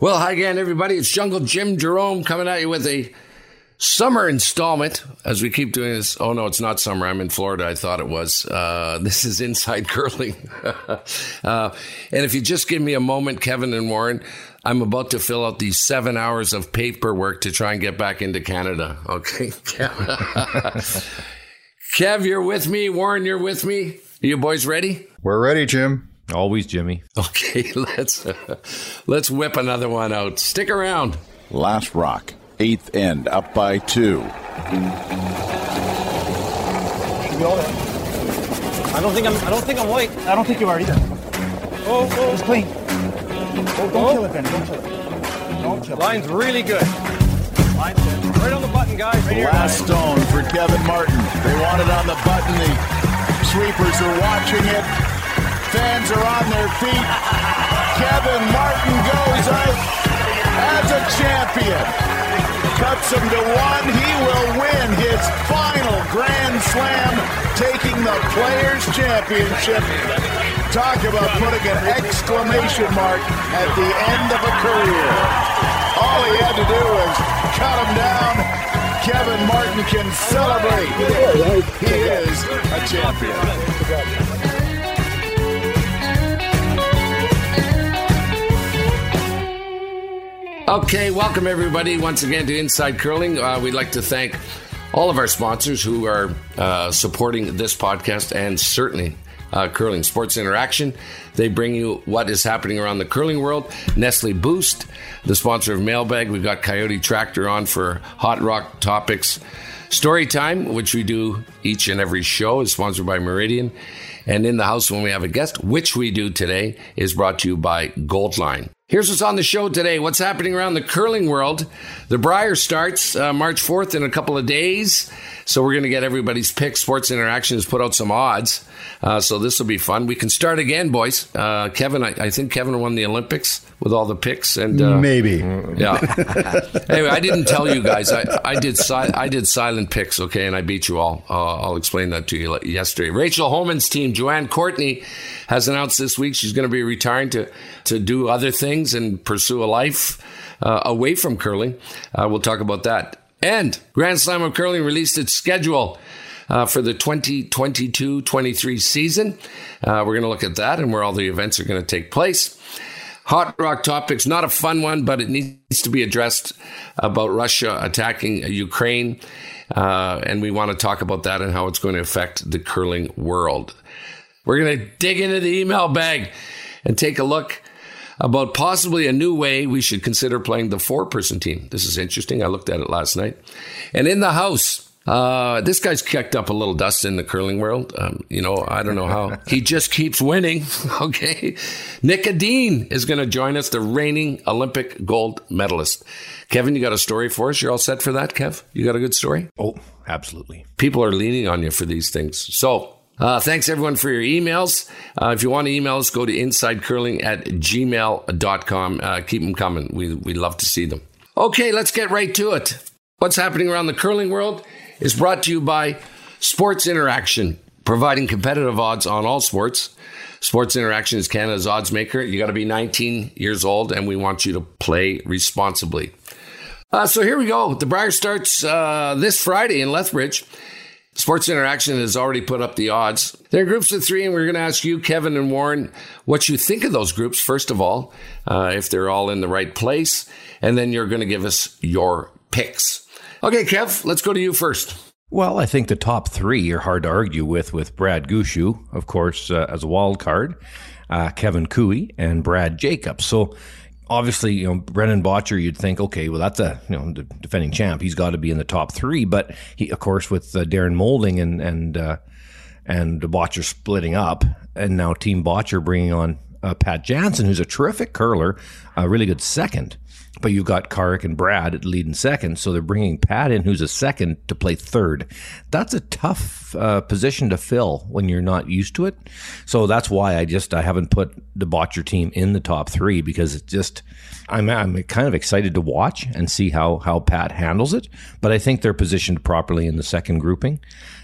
Well, hi again, everybody. It's Jungle Jim Jerome coming at you with a summer installment as we keep doing this. Oh, no, it's not summer. I'm in Florida. I thought it was. Uh, this is Inside Curling. uh, and if you just give me a moment, Kevin and Warren, I'm about to fill out these seven hours of paperwork to try and get back into Canada. Okay. Kev, you're with me. Warren, you're with me. Are you boys ready? We're ready, Jim. Always Jimmy. Okay, let's uh, let's whip another one out. Stick around. Last rock, eighth end, up by two. I don't think I'm. I don't think I'm white. I don't think you are either. Oh, oh. It's clean. Oh, don't Oh. kill it, Ben. Don't kill it. Don't kill it. Line's really good. Line's good. Right on the button, guys. Right here. Last stone for Kevin Martin. They want it on the button. The sweepers are watching it. Fans are on their feet. Kevin Martin goes out as a champion. Cuts him to one. He will win his final Grand Slam, taking the Players' Championship. Talk about putting an exclamation mark at the end of a career. All he had to do was cut him down. Kevin Martin can celebrate. He is a champion. Okay, welcome everybody once again to Inside Curling. Uh, we'd like to thank all of our sponsors who are uh, supporting this podcast and certainly uh, Curling Sports Interaction. They bring you what is happening around the curling world. Nestle Boost, the sponsor of Mailbag. We've got Coyote Tractor on for Hot Rock Topics. Story Time, which we do each and every show, is sponsored by Meridian. And in the house when we have a guest, which we do today, is brought to you by Goldline. Here's what's on the show today. What's happening around the curling world? The Brier starts uh, March 4th in a couple of days. So we're going to get everybody's picks. Sports Interaction has put out some odds. Uh, so this will be fun. We can start again, boys. Uh, Kevin, I, I think Kevin won the Olympics with all the picks. and uh, Maybe. yeah. anyway, I didn't tell you guys. I, I did si- I did silent picks, okay, and I beat you all. Uh, I'll explain that to you yesterday. Rachel Homan's team, Joanne Courtney, has announced this week she's going to be retiring to to do other things and pursue a life uh, away from curling. Uh, we'll talk about that. And Grand Slam of Curling released its schedule. Uh, for the 2022-23 season, uh, we're going to look at that and where all the events are going to take place. Hot Rock Topics, not a fun one, but it needs to be addressed about Russia attacking Ukraine. Uh, and we want to talk about that and how it's going to affect the curling world. We're going to dig into the email bag and take a look about possibly a new way we should consider playing the four person team. This is interesting. I looked at it last night. And in the house, uh, this guy's kicked up a little dust in the curling world. Um, you know, I don't know how. he just keeps winning. Okay. Nick Edin is going to join us, the reigning Olympic gold medalist. Kevin, you got a story for us? You're all set for that, Kev? You got a good story? Oh, absolutely. People are leaning on you for these things. So, uh, thanks everyone for your emails. Uh, if you want to email us, go to insidecurling at gmail.com. Uh, keep them coming. We, we love to see them. Okay, let's get right to it. What's happening around the curling world is brought to you by Sports Interaction, providing competitive odds on all sports. Sports Interaction is Canada's odds maker. You got to be 19 years old, and we want you to play responsibly. Uh, so here we go. The Brier starts uh, this Friday in Lethbridge. Sports Interaction has already put up the odds. They're groups of three, and we're going to ask you, Kevin and Warren, what you think of those groups, first of all, uh, if they're all in the right place, and then you're going to give us your picks. Okay, Kev, let's go to you first. Well, I think the top three are hard to argue with, with Brad Gushue, of course, uh, as a wild card, uh, Kevin Koe, and Brad Jacobs. So obviously, you know, Brendan Bottcher, you'd think, okay, well, that's a you know the defending champ. He's got to be in the top three. But he, of course, with uh, Darren Moulding and and uh, and Bottcher splitting up, and now Team Bottcher bringing on uh, Pat Janssen, who's a terrific curler, a really good second. But you've got Karrick and Brad at lead and second, so they're bringing Pat in, who's a second, to play third. That's a tough uh, position to fill when you're not used to it. So that's why I just I haven't put the Bottcher team in the top three because it just I'm I'm kind of excited to watch and see how how Pat handles it. But I think they're positioned properly in the second grouping.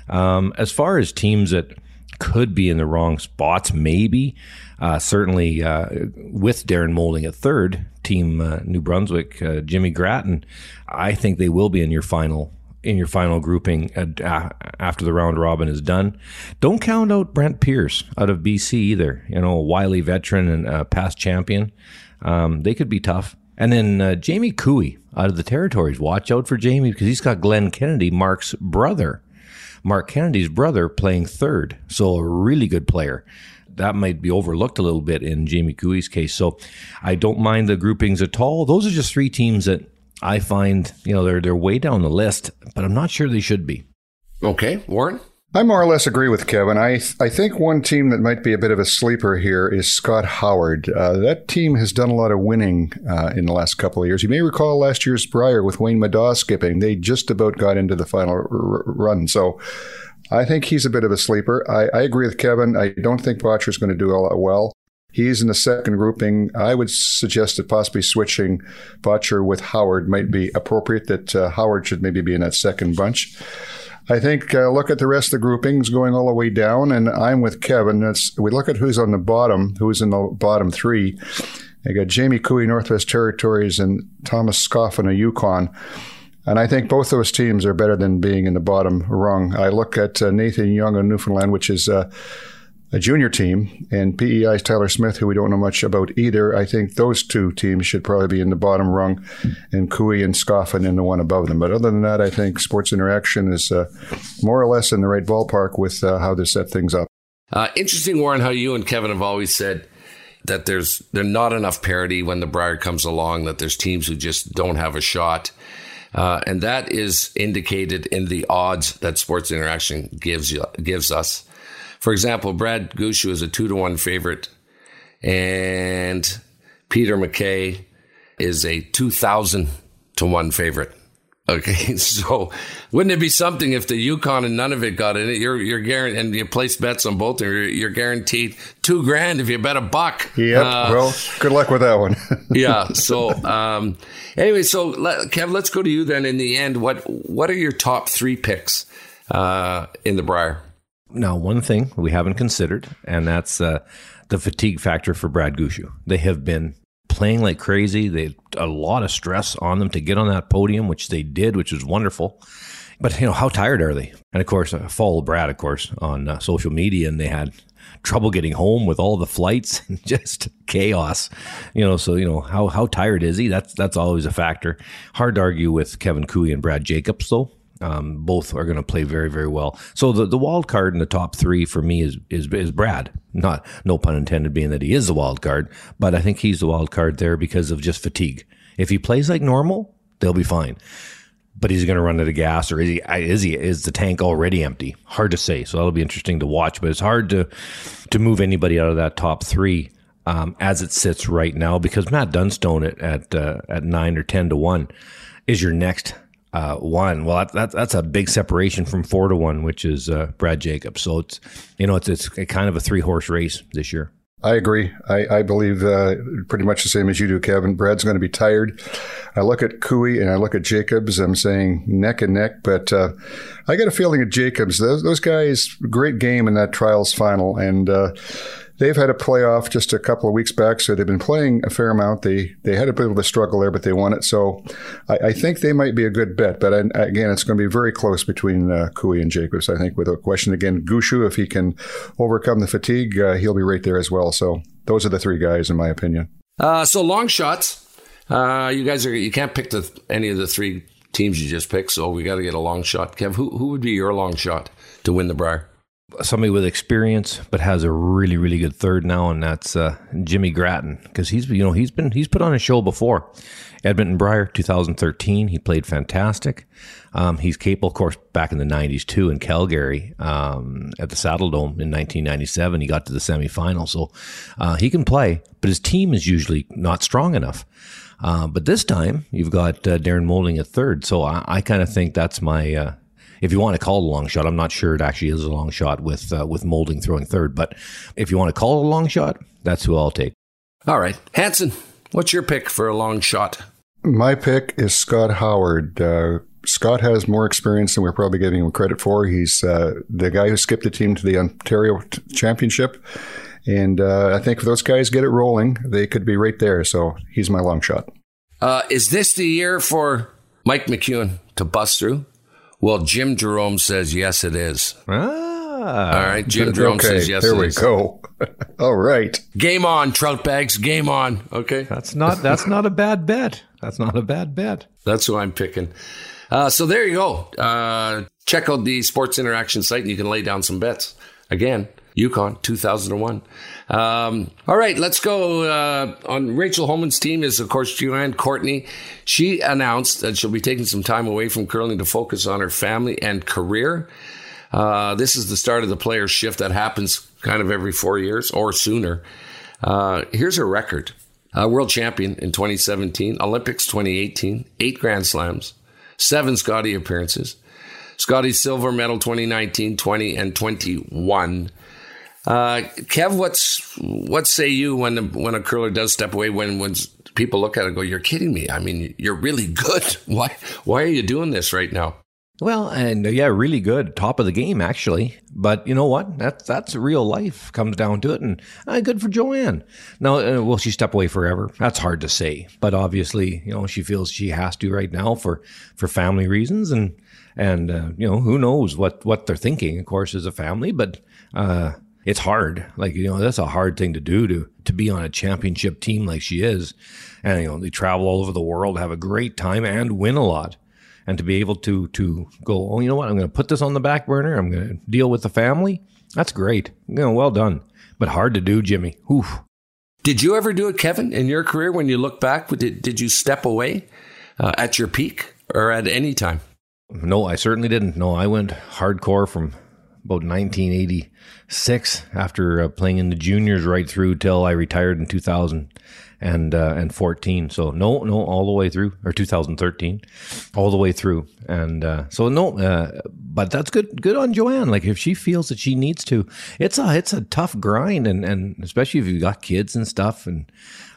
Um, as far as teams that could be in the wrong spots, maybe. Uh, certainly uh, with Darren Moulding at third, Team uh, New Brunswick, uh, Jimmy Grattan, I think they will be in your final in your final grouping after the round robin is done. Don't count out Brent Pierce out of BC either. You know, a wily veteran and past champion. Um, they could be tough. And then uh, Jamie Koe out of the territories. Watch out for Jamie because he's got Glenn Kennedy, Mark's brother. Mark Kennedy's brother playing third. So a really good player. That might be overlooked a little bit in Jamie Koe's case. So I don't mind the groupings at all. Those are just three teams that I find, you know, they're they're way down the list, but I'm not sure they should be. Okay, Warren? I more or less agree with Kevin. I I think one team that might be a bit of a sleeper here is Scott Howard. Uh, that team has done a lot of winning uh, in the last couple of years. You may recall last year's Brier with Wayne Middaugh skipping. They just about got into the final r- run. So I think he's a bit of a sleeper. I, I agree with Kevin. I don't think is going to do all that well. He's in the second grouping. I would suggest that possibly switching Bottcher with Howard might be appropriate, that uh, Howard should maybe be in that second bunch. I think uh, look at the rest of the groupings going all the way down, and I'm with Kevin. It's, we look at who's on the bottom, who's in the bottom three. I got Jamie Koe, Northwest Territories, and Thomas Scoffin of Yukon. And I think both those teams are better than being in the bottom rung. I look at uh, Nathan Young of Newfoundland, which is uh, a junior team, and PEI's Tyler Smith, who we don't know much about either. I think those two teams should probably be in the bottom rung, and Koe and Scoffin in the one above them. But other than that, I think Sports Interaction is uh, more or less in the right ballpark with uh, how they set things up. Uh, interesting, Warren, how you and Kevin have always said that there's there's not enough parity when the Brier comes along. That there's teams who just don't have a shot. Uh, and that is indicated in the odds that Sports Interaction gives you, gives us. For example, Brad Gushue is a two to one favorite, and Peter Mackey is a two thousand to one favorite. Okay, so wouldn't it be something if the Yukon and Nunavut got in it? You're you're guaranteed, and you place bets on both. You're, you're guaranteed two grand if you bet a buck. Yep. Uh, well, good luck with that one. yeah. So um, anyway, so let, Kev, let's go to you then. In the end, what what are your top three picks uh, in the Brier? Now, one thing we haven't considered, and that's uh, the fatigue factor for Brad Gushue. They have been playing like crazy. They a lot of stress on them to get on that podium, which they did, which was wonderful. But you know, how tired are they? And of course, I follow Brad, of course, on uh, social media, and they had trouble getting home with all the flights and just chaos. You know, so you know how how tired is he? That's that's always a factor. Hard to argue with Kevin Koe and Brad Jacobs, though. Um, both are going to play very, very well. So the, the wild card in the top three for me is, is is Brad. Not no pun intended, being that he is the wild card, but I think he's the wild card there because of just fatigue. If he plays like normal, they'll be fine. But he's going to run out of gas, or is he? Is he? Is the tank already empty? Hard to say. So that'll be interesting to watch. But it's hard to to move anybody out of that top three um, as it sits right now because Matt Dunstone at at, uh, at nine or ten to one is your next uh, one. Well, that, that, that's a big separation from four to one, which is uh, Brad Jacobs. So it's you know it's it's kind of a three horse race this year. I agree. I, I believe uh, pretty much the same as you do, Kevin. Brad's going to be tired. I look at Koe and I look at Jacobs. I'm saying neck and neck, but uh, I got a feeling at Jacobs. Those, those guys, great game in that trials final, and uh, they've had a playoff just a couple of weeks back, so they've been playing a fair amount. They they had a bit of a struggle there, but they won it. So I, I think they might be a good bet. But I, again, it's going to be very close between uh, Koe and Jacobs. I think without question. Again, Gushue, if he can overcome the fatigue, uh, he'll be right there as well. So those are the three guys, in my opinion. Uh, so long shots. Uh, you guys are you can't pick the, any of the three teams you just picked, so we got to get a long shot. Kev, who who would be your long shot to win the Brier? Somebody with experience, but has a really, really good third now, and that's uh, Jimmy Grattan because he's you know he's been he's put on a show before. Edmonton Brier, 2013, he played fantastic. Um, he's capable, of course, back in the 90s too in Calgary um, at the Saddledome in 1997. He got to the semifinal, so uh, he can play, but his team is usually not strong enough. Uh, but this time, you've got uh, Darren Moulding at third, so I, I kind of think that's my uh, if you want to call it a long shot, I'm not sure it actually is a long shot with uh, with Moulding throwing third, but if you want to call it a long shot, that's who I'll take. All right, Hansen, what's your pick for a long shot? My pick is Scott Howard. Uh, Scott has more experience than we're probably giving him credit for. He's uh, the guy who skipped the team to the Ontario t- Championship. And uh, I think if those guys get it rolling, they could be right there. So he's my long shot. Uh, is this the year for Mike McEwen to bust through? Well, Jim Jerome says yes, it is. Ah, All right, Jim Jerome okay, says yes. It is. There we is. go. All right. Game on, trout bags. Game on. Okay, that's not that's not a bad bet. That's not a bad bet. that's who I'm picking. Uh, so there you go. Uh, check out the Sports Interaction site, and you can lay down some bets. Again, Yukon 2001. Um, all right, let's go. Uh, on Rachel Homan's team is, of course, Joanne Courtney. She announced that she'll be taking some time away from curling to focus on her family and career. Uh, this is the start of the player shift that happens kind of every four years or sooner. Uh, here's her record world champion in 2017, Olympics 2018, eight Grand Slams, seven Scotty appearances, Scotty silver medal 2019, 20, and 21. Uh, Kev, what's what say you when when a curler does step away? When when people look at it, and go, "You're kidding me! I mean, you're really good. Why why are you doing this right now?" Well, and uh, yeah, really good, top of the game actually. But you know what? That's that's real life. Comes down to it, and uh, good for Joanne. Now, uh, will she step away forever? That's hard to say. But obviously, you know, she feels she has to right now for for family reasons, and and uh, you know, who knows what what they're thinking, of course, as a family. But uh, it's hard. Like you know, that's a hard thing to do to to be on a championship team like she is, and you know, they travel all over the world, have a great time, and win a lot and to be able to to go, oh, you know what, I'm going to put this on the back burner. I'm going to deal with the family. That's great. You know, well done, but hard to do, Jimmy. Oof. Did you ever do it, Kevin, in your career? When you look back, did did you step away uh, at your peak or at any time? No, I certainly didn't. No, I went hardcore from about 1986 after uh, playing in the juniors right through till I retired in 2000 and uh, and 14. So no, no, all the way through, or 2013, all the way through. And uh, so no, uh, but that's good. Good on Joanne. Like if she feels that she needs to, it's a it's a tough grind, and and especially if you've got kids and stuff, and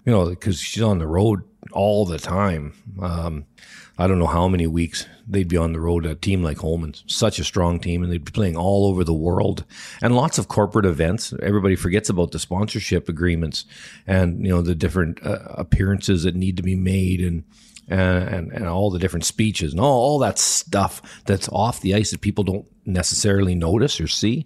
you know because she's on the road all the time. Um, I don't know how many weeks they'd be on the road. A team like Homan's, such a strong team, and they'd be playing all over the world and lots of corporate events. Everybody forgets about the sponsorship agreements and you know the different uh, appearances that need to be made and. And, and all the different speeches and all, all that stuff that's off the ice that people don't necessarily notice or see.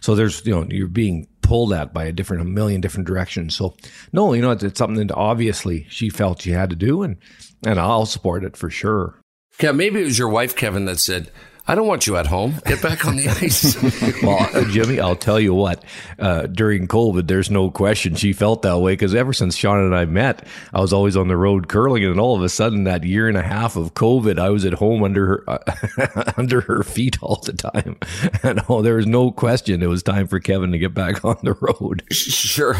So there's, you know, you're being pulled at by a different, a million different directions. So no, you know, it's, it's something that obviously she felt she had to do and, and I'll support it for sure. Yeah, maybe it was your wife, Kevin, that said, I don't want you at home. Get back on the ice. well, Jimmy, I'll tell you what. Uh, during COVID, there's no question she felt that way because ever since Sean and I met, I was always on the road curling, and all of a sudden, that year and a half of COVID, I was at home under her uh, under her feet all the time. And oh, there was no question it was time for Kevin to get back on the road. Sure,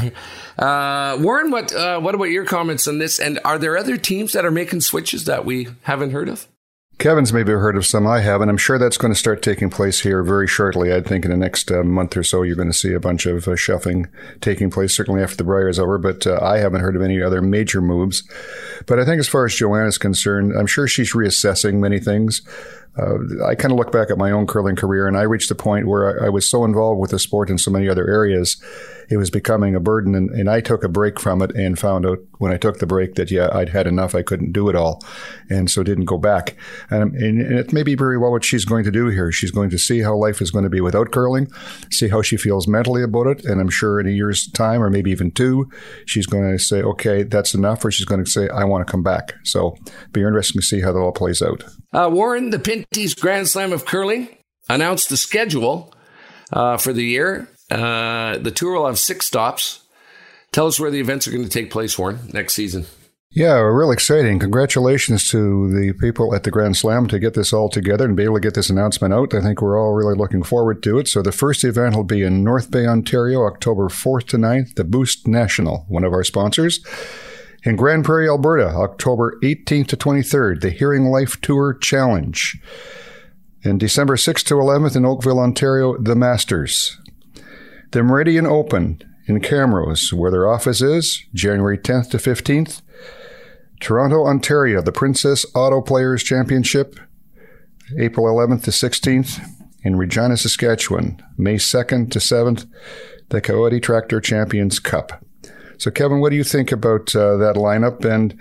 uh, Warren. What uh, what about your comments on this? And are there other teams that are making switches that we haven't heard of? Kevin's maybe heard of some I haven't. I'm sure that's going to start taking place here very shortly. I think in the next uh, month or so, you're going to see a bunch of uh, shuffling taking place, certainly after the Brier is over. But uh, I haven't heard of any other major moves. But I think as far as Joanne is concerned, I'm sure she's reassessing many things. Uh, I kind of look back at my own curling career, and I reached a point where I, I, was so involved with the sport in so many other areas, it was becoming a burden. And, and, I took a break from it and found out when I took the break that, yeah, I'd had enough. I couldn't do it all. And so didn't go back. And, and, and it may be very well what she's going to do here. She's going to see how life is going to be without curling, see how she feels mentally about it. And I'm sure in a year's time, or maybe even two, she's going to say, okay, that's enough, or she's going to say, I want to come back. So be interesting to see how that all plays out. Uh, Warren, the Pinty's Grand Slam of Curling announced the schedule uh, for the year. Uh, the tour will have six stops. Tell us where the events are going to take place, Warren, next season. Yeah, real exciting. Congratulations to the people at the Grand Slam to get this all together and be able to get this announcement out. I think we're all really looking forward to it. So the first event will be in North Bay, Ontario, October 4th to 9th, the Boost National, one of our sponsors. In Grande Prairie, Alberta, October 18th to 23rd, the Hearing Life Tour Challenge. In December 6th to 11th in Oakville, Ontario, the Masters. The Meridian Open in Camrose, where their office is, January 10th to 15th. Toronto, Ontario, the Princess Auto Players Championship, April 11th to 16th in Regina, Saskatchewan, May 2nd to 7th, the Coyote Tractor Champions Cup. So, Kevin, what do you think about uh, that lineup? And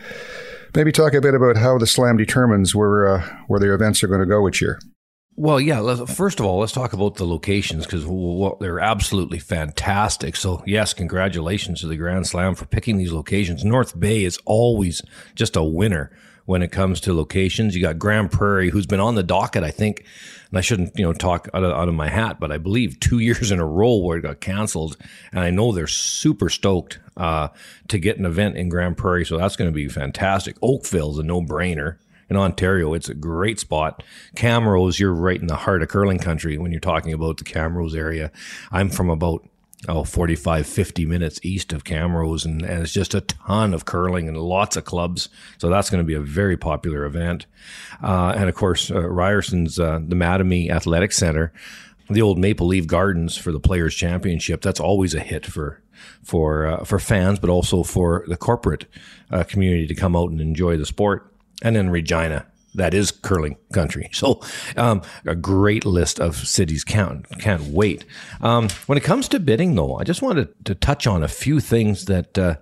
maybe talk a bit about how the Slam determines where uh, where their events are going to go each year. Well, yeah. First of all, let's talk about the locations because well, they're absolutely fantastic. So, yes, congratulations to the Grand Slam for picking these locations. North Bay is always just a winner when it comes to locations. You got Grande Prairie, who's been on the docket, I think, and I shouldn't, you know, talk out of, out of my hat, but I believe two years in a row where it got canceled. And I know they're super stoked uh, to get an event in Grande Prairie. So that's going to be fantastic. Oakville's a no brainer. In Ontario, it's a great spot. Camrose, you're right in the heart of curling country when you're talking about the Camrose area. I'm from about oh, 45, 50 minutes east of Camrose, and, and it's just a ton of curling and lots of clubs. So that's going to be a very popular event. Uh, and of course, uh, Ryerson's uh, the Mattamy Athletic Center, the old Maple Leaf Gardens for the Players Championship. That's always a hit for for uh, for fans, but also for the corporate uh, community to come out and enjoy the sport. And then Regina, that is curling country. So, um, a great list of cities. Can't can't wait. Um, when it comes to bidding, though, I just wanted to touch on a few things that uh,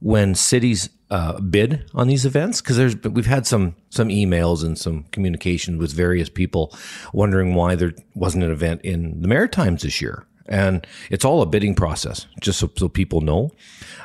when cities uh, bid on these events, because there's we've had some some emails and some communication with various people wondering why there wasn't an event in the Maritimes this year. And it's all a bidding process, just so, so people know.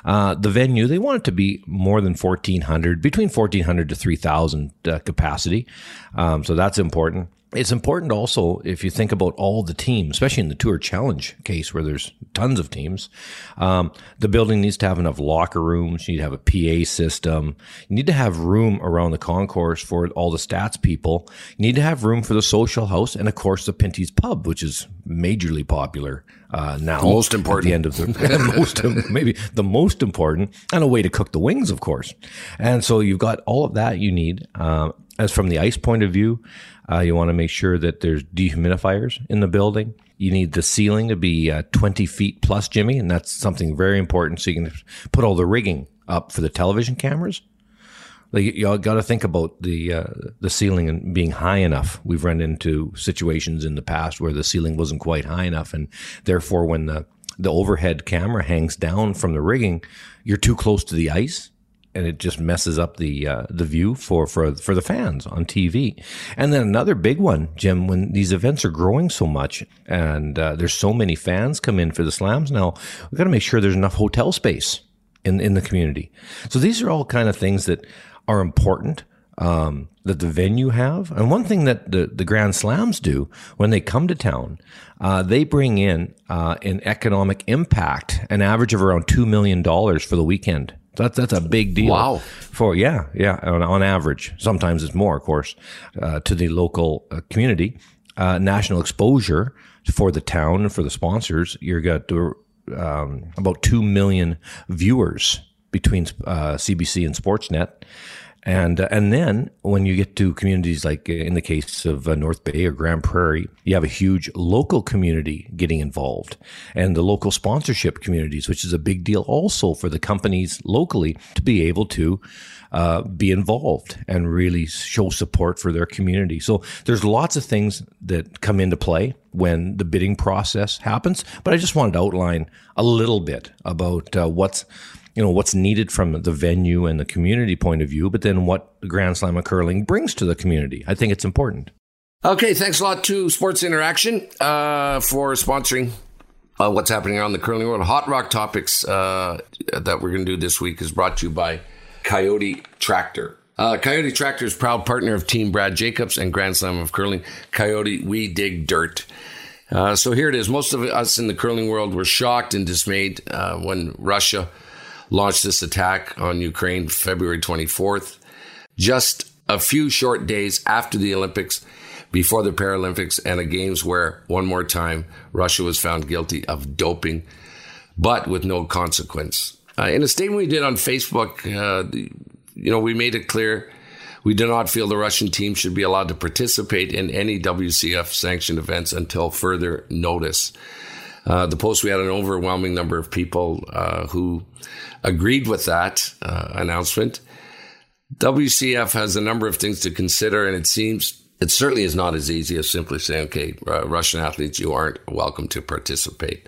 Uh, the venue, they want it to be more than 1,400, between 1,400 to 3,000 uh, capacity. Um, so that's important. It's important also if you think about all the teams, especially in the Tour Challenge case where there's tons of teams. Um, the building needs to have enough locker rooms. You need to have a PA system. You need to have room around the concourse for all the stats people. You need to have room for the social house and, of course, the Pinty's Pub, which is majorly popular uh, now. The most important. At the end of the most, maybe the most important, and a way to cook the wings, of course. And so you've got all of that you need. Uh, as from the ice point of view, uh, you want to make sure that there's dehumidifiers in the building. You need the ceiling to be uh, 20 feet plus, Jimmy, and that's something very important. So you can put all the rigging up for the television cameras. Like you got to think about the uh, the ceiling and being high enough. We've run into situations in the past where the ceiling wasn't quite high enough, and therefore, when the the overhead camera hangs down from the rigging, you're too close to the ice, and it just messes up the uh, the view for for for the fans on TV. And then another big one, Jim, when these events are growing so much and uh, there's so many fans come in for the slams now, we've got to make sure there's enough hotel space in in the community. So these are all kind of things that are important. Um, that the venue have. And one thing that the, the Grand Slams do when they come to town, uh, they bring in uh, an economic impact, an average of around $2 million for the weekend that's that's a big deal. Wow. For yeah, yeah, on, on average. Sometimes it's more, of course, uh, to the local uh, community. Uh, national exposure for the town and for the sponsors. You've got um, about two million viewers between CBC uh, and Sportsnet. And uh, and then when you get to communities like uh, in the case of uh, North Bay or Grande Prairie, you have a huge local community getting involved, and the local sponsorship communities, which is a big deal also for the companies locally to be able to uh, be involved and really show support for their community. So there's lots of things that come into play when the bidding process happens. But I just wanted to outline a little bit about uh, what's you know what's needed from the venue and the community point of view, but then what the Grand Slam of curling brings to the community. I think it's important. Okay, thanks a lot to Sports Interaction uh, for sponsoring uh, what's happening around the curling world. Hot Rock Topics uh, that we're going to do this week is brought to you by Coyote Tractor. Uh, Coyote Tractor is proud partner of Team Brad Jacobs and Grand Slam of Curling. Coyote, we dig dirt. Uh, so here it is. Most of us in the curling world were shocked and dismayed uh, when Russia launched this attack on Ukraine February 24th, just a few short days after the Olympics, before the Paralympics, and the Games where, one more time, Russia was found guilty of doping, but with no consequence. Uh, in a statement we did on Facebook, uh, you know, we made it clear we do not feel the Russian team should be allowed to participate in any WCF sanctioned events until further notice. Uh, the post, we had an overwhelming number of people uh, who agreed with that uh, announcement. WCF has a number of things to consider, and it seems It certainly is not as easy as simply saying, okay, uh, Russian athletes, you aren't welcome to participate.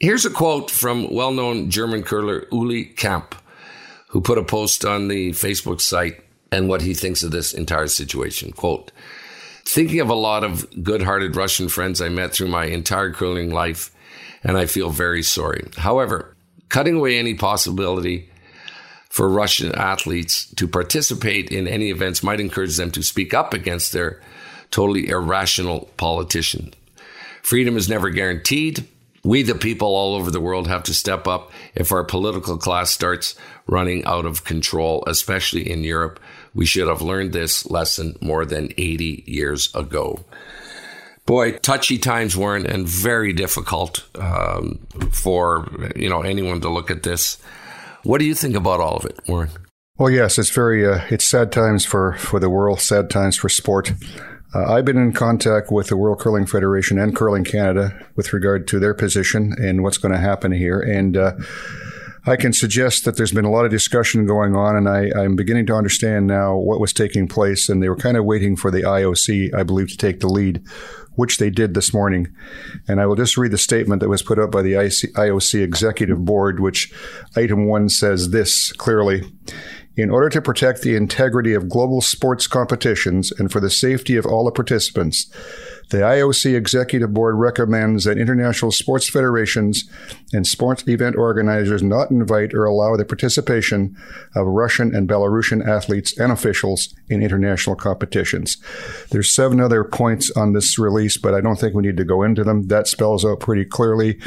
Here's a quote from well known German curler Uli Kapp, who put a post on the Facebook site and what he thinks of this entire situation. Quote, thinking of a lot of good hearted Russian friends I met through my entire curling life, and I feel very sorry. However, cutting away any possibility for Russian athletes to participate in any events might encourage them to speak up against their totally irrational politician. Freedom is never guaranteed. We, the people all over the world, have to step up if our political class starts running out of control, especially in Europe. We should have learned this lesson more than 80 years ago. Boy, touchy times, Warren, and very difficult um, for you know anyone to look at this. What do you think about all of it, Warren? Well, yes, it's very uh, it's sad times for for the world, sad times for sport. Uh, I've been in contact with the World Curling Federation and Curling Canada with regard to their position and what's going to happen here, and. Uh, I can suggest that there's been a lot of discussion going on, and I, am beginning to understand now what was taking place. And they were kind of waiting for the IOC, I believe, to take the lead, which they did this morning. And I will just read the statement that was put up by the IOC Executive Board, which item one says this clearly. In order to protect the integrity of global sports competitions and for the safety of all the participants, the IOC Executive Board recommends that international sports federations and sports event organizers not invite or allow the participation of Russian and Belarusian athletes and officials in international competitions. There's seven other points on this release, but I don't think we need to go into them. That spells out pretty clearly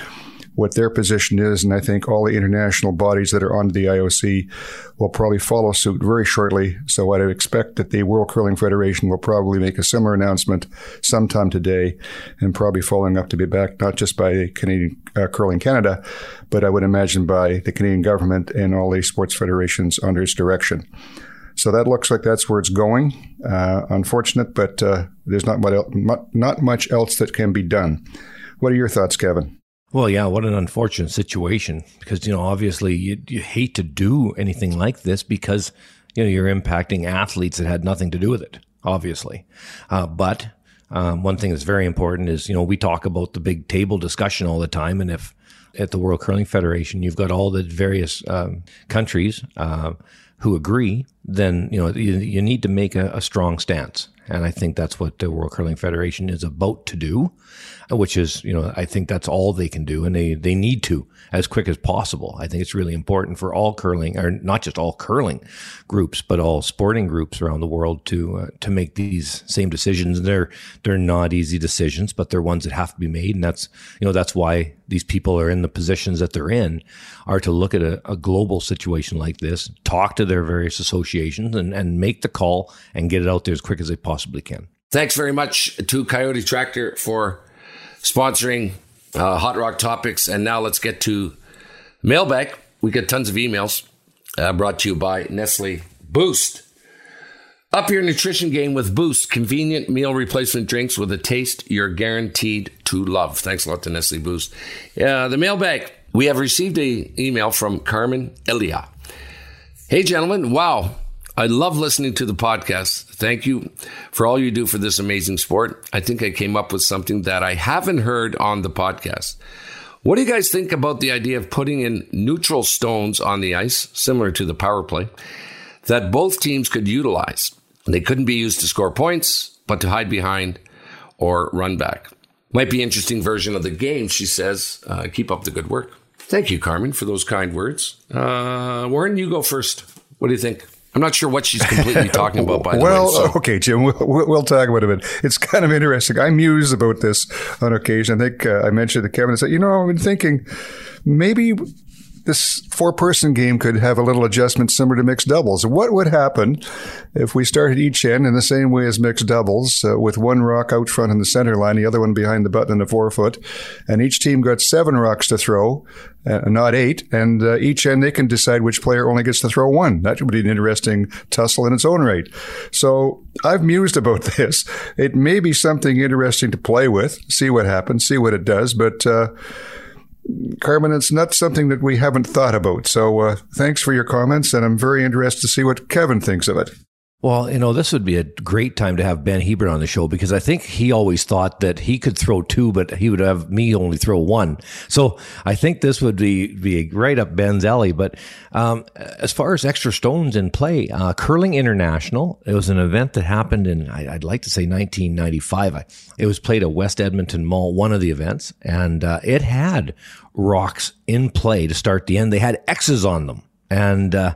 what their position is, and I think all the international bodies that are on the IOC will probably follow suit very shortly. So I'd expect that the World Curling Federation will probably make a similar announcement sometime today, and probably following up to be backed not just by Canadian uh, Curling Canada, but I would imagine by the Canadian government and all the sports federations under its direction. So that looks like that's where it's going. Uh, unfortunate, but uh, there's not much, not much else that can be done. What are your thoughts, Kevin? Well, yeah, what an unfortunate situation because, you know, obviously you, you hate to do anything like this because, you know, you're impacting athletes that had nothing to do with it, obviously. Uh, but um, one thing that's very important is, you know, we talk about the big table discussion all the time. And if at the World Curling Federation, you've got all the various um, countries uh, who agree, then, you know, you, you need to make a, a strong stance. And I think that's what the World Curling Federation is about to do which is, you know, I think that's all they can do and they, they need to as quick as possible. I think it's really important for all curling or not just all curling groups, but all sporting groups around the world to, uh, to make these same decisions. They're, they're not easy decisions, but they're ones that have to be made. And that's, you know, that's why these people are in the positions that they're in are to look at a, a global situation like this, talk to their various associations and, and make the call and get it out there as quick as they possibly can. Thanks very much to Coyote Tractor for sponsoring uh, Hot Rock Topics. And now let's get to mailbag. We get tons of emails uh, brought to you by Nestle Boost. Up your nutrition game with Boost, convenient meal replacement drinks with a taste you're guaranteed to love. Thanks a lot to Nestle Boost. Uh, the mailbag. We have received a email from Carmen Elia. Hey, gentlemen. Wow. I love listening to the podcast. Thank you for all you do for this amazing sport. I think I came up with something that I haven't heard on the podcast. What do you guys think about the idea of putting in neutral stones on the ice, similar to the power play, that both teams could utilize? They couldn't be used to score points, but to hide behind or run back. Might be interesting version of the game, she says. Uh, keep up the good work. Thank you, Carmen, for those kind words. Uh, Warren, you go first. What do you think? I'm not sure what she's completely talking about. By the well, way, so. okay, Jim, we'll, we'll, talk about it. A bit. It's kind of interesting. I muse about this on occasion. I think uh, I mentioned to Kevin. I said, you know, I've been thinking maybe this four person game could have a little adjustment similar to mixed doubles. What would happen if we started each end in the same way as mixed doubles, uh, with one rock out front in the center line, the other one behind the button in the forefoot, and each team got seven rocks to throw, uh, not eight, and uh, each end they can decide which player only gets to throw one. That would be an interesting tussle in its own right. So I've mused about this. It may be something interesting to play with, see what happens, see what it does, but uh, Carmen, it's not something that we haven't thought about. So uh, thanks for your comments, and I'm very interested to see what Kevin thinks of it. Well, you know, this would be a great time to have Ben Hebert on the show because I think he always thought that he could throw two, but he would have me only throw one. So I think this would be be right up Ben's alley. But um, as far as extra stones in play, uh, Curling International, it was an event that happened in, I, would like to say 1995. I, it was played at West Edmonton Mall, one of the events, and uh, it had rocks in play to start the end. They had X's on them. And, uh,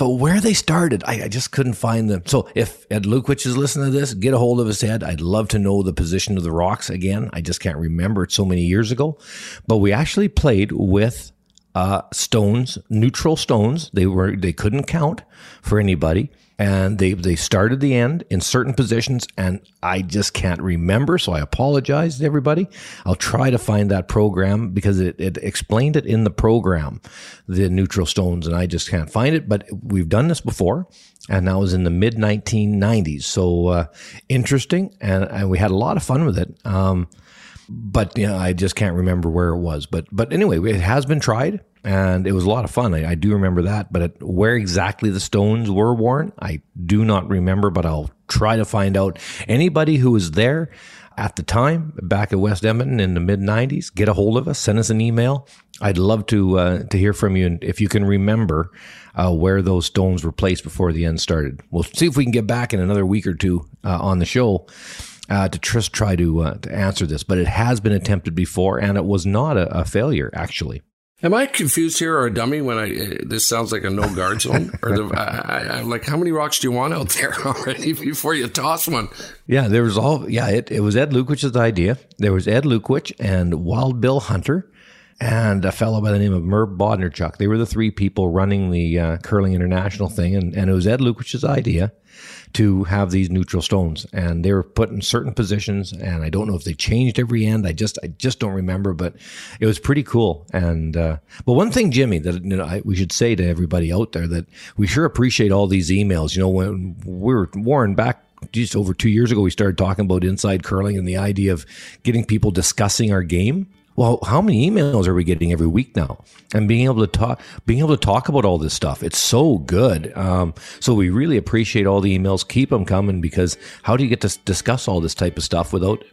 but where they started, I, I, just couldn't find them. So if Ed Lukowich is listening to this, get a hold of his head. I'd love to know the position of the rocks again. I just can't remember it so many years ago. But we actually played with uh, stones, neutral stones. They were they couldn't count for anybody and they they started the end in certain positions and I just can't remember so I apologize to everybody. I'll try to find that program because it, it explained it in the program the neutral stones and I just can't find it but we've done this before and that was in the mid 1990s so uh, interesting and, and, we had a lot of fun with it. Um, but you know, I just can't remember where it was but but anyway it has been tried and it was a lot of fun. I, I do remember that, but it, where exactly the stones were worn, I do not remember. But I'll try to find out. Anybody who was there at the time, back at West Edmonton in the mid '90s, get a hold of us. Send us an email. I'd love to uh, to hear from you, and if you can remember uh, where those stones were placed before the end started. We'll see if we can get back in another week or two uh, on the show. Uh, to just try to uh, to answer this, but it has been attempted before, and it was not a, a failure actually. Am I confused here or a dummy when I? Uh, this sounds like a no guard zone. or the, I, I, like, how many rocks do you want out there already before you toss one? Yeah, there was all. Yeah, it, it was Ed Lukowich's idea. There was Ed Lukowich and Wild Bill Hunter, and a fellow by the name of Merv Bodnerchuk. They were the three people running the uh, curling international thing, and, and it was Ed Lukowich's idea to have these neutral stones. And they were put in certain positions and I don't know if they changed every end. I just I just don't remember but it was pretty cool. And uh, but one thing Jimmy that you know I, we should say to everybody out there that we sure appreciate all these emails. You know when we are Warren back just over two years ago we started talking about inside curling and the idea of getting people discussing our game well, how many emails are we getting every week now? And being able to talk, being able to talk about all this stuff, it's so good. Um, so we really appreciate all the emails. Keep them coming because how do you get to discuss all this type of stuff without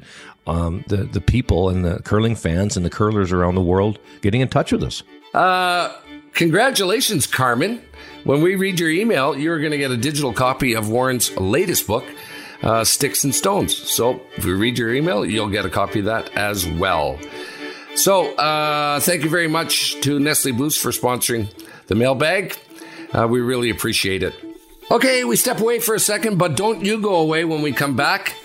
um, the the people and the curling fans and the curlers around the world getting in touch with us? Uh, congratulations, Carmen. When we read your email, you're going to get a digital copy of Warren's latest book. Uh, Sticks and Stones. So if we read your email, you'll get a copy of that as well. So, uh, thank you very much to Nestle Boost for sponsoring the mailbag. Uh, we really appreciate it. Okay, we step away for a second, but don't you go away when we come back.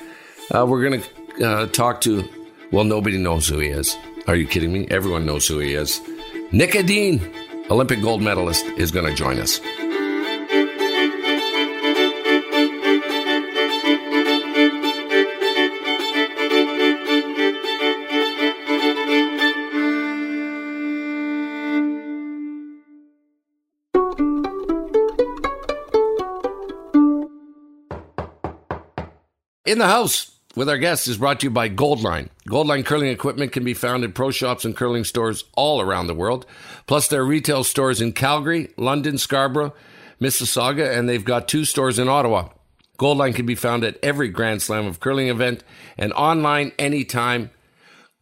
Uh, we're going to uh, talk to, well, nobody knows who he is. Are you kidding me? Everyone knows who he is. Nick Edin, Olympic gold medalist, is going to join us. In the House with our guests is brought to you by Goldline. Goldline curling equipment can be found in pro shops and curling stores all around the world. Plus, there are retail stores in Calgary, London, Scarborough, Mississauga, and they've got two stores in Ottawa. Goldline can be found at every Grand Slam of Curling event and online anytime.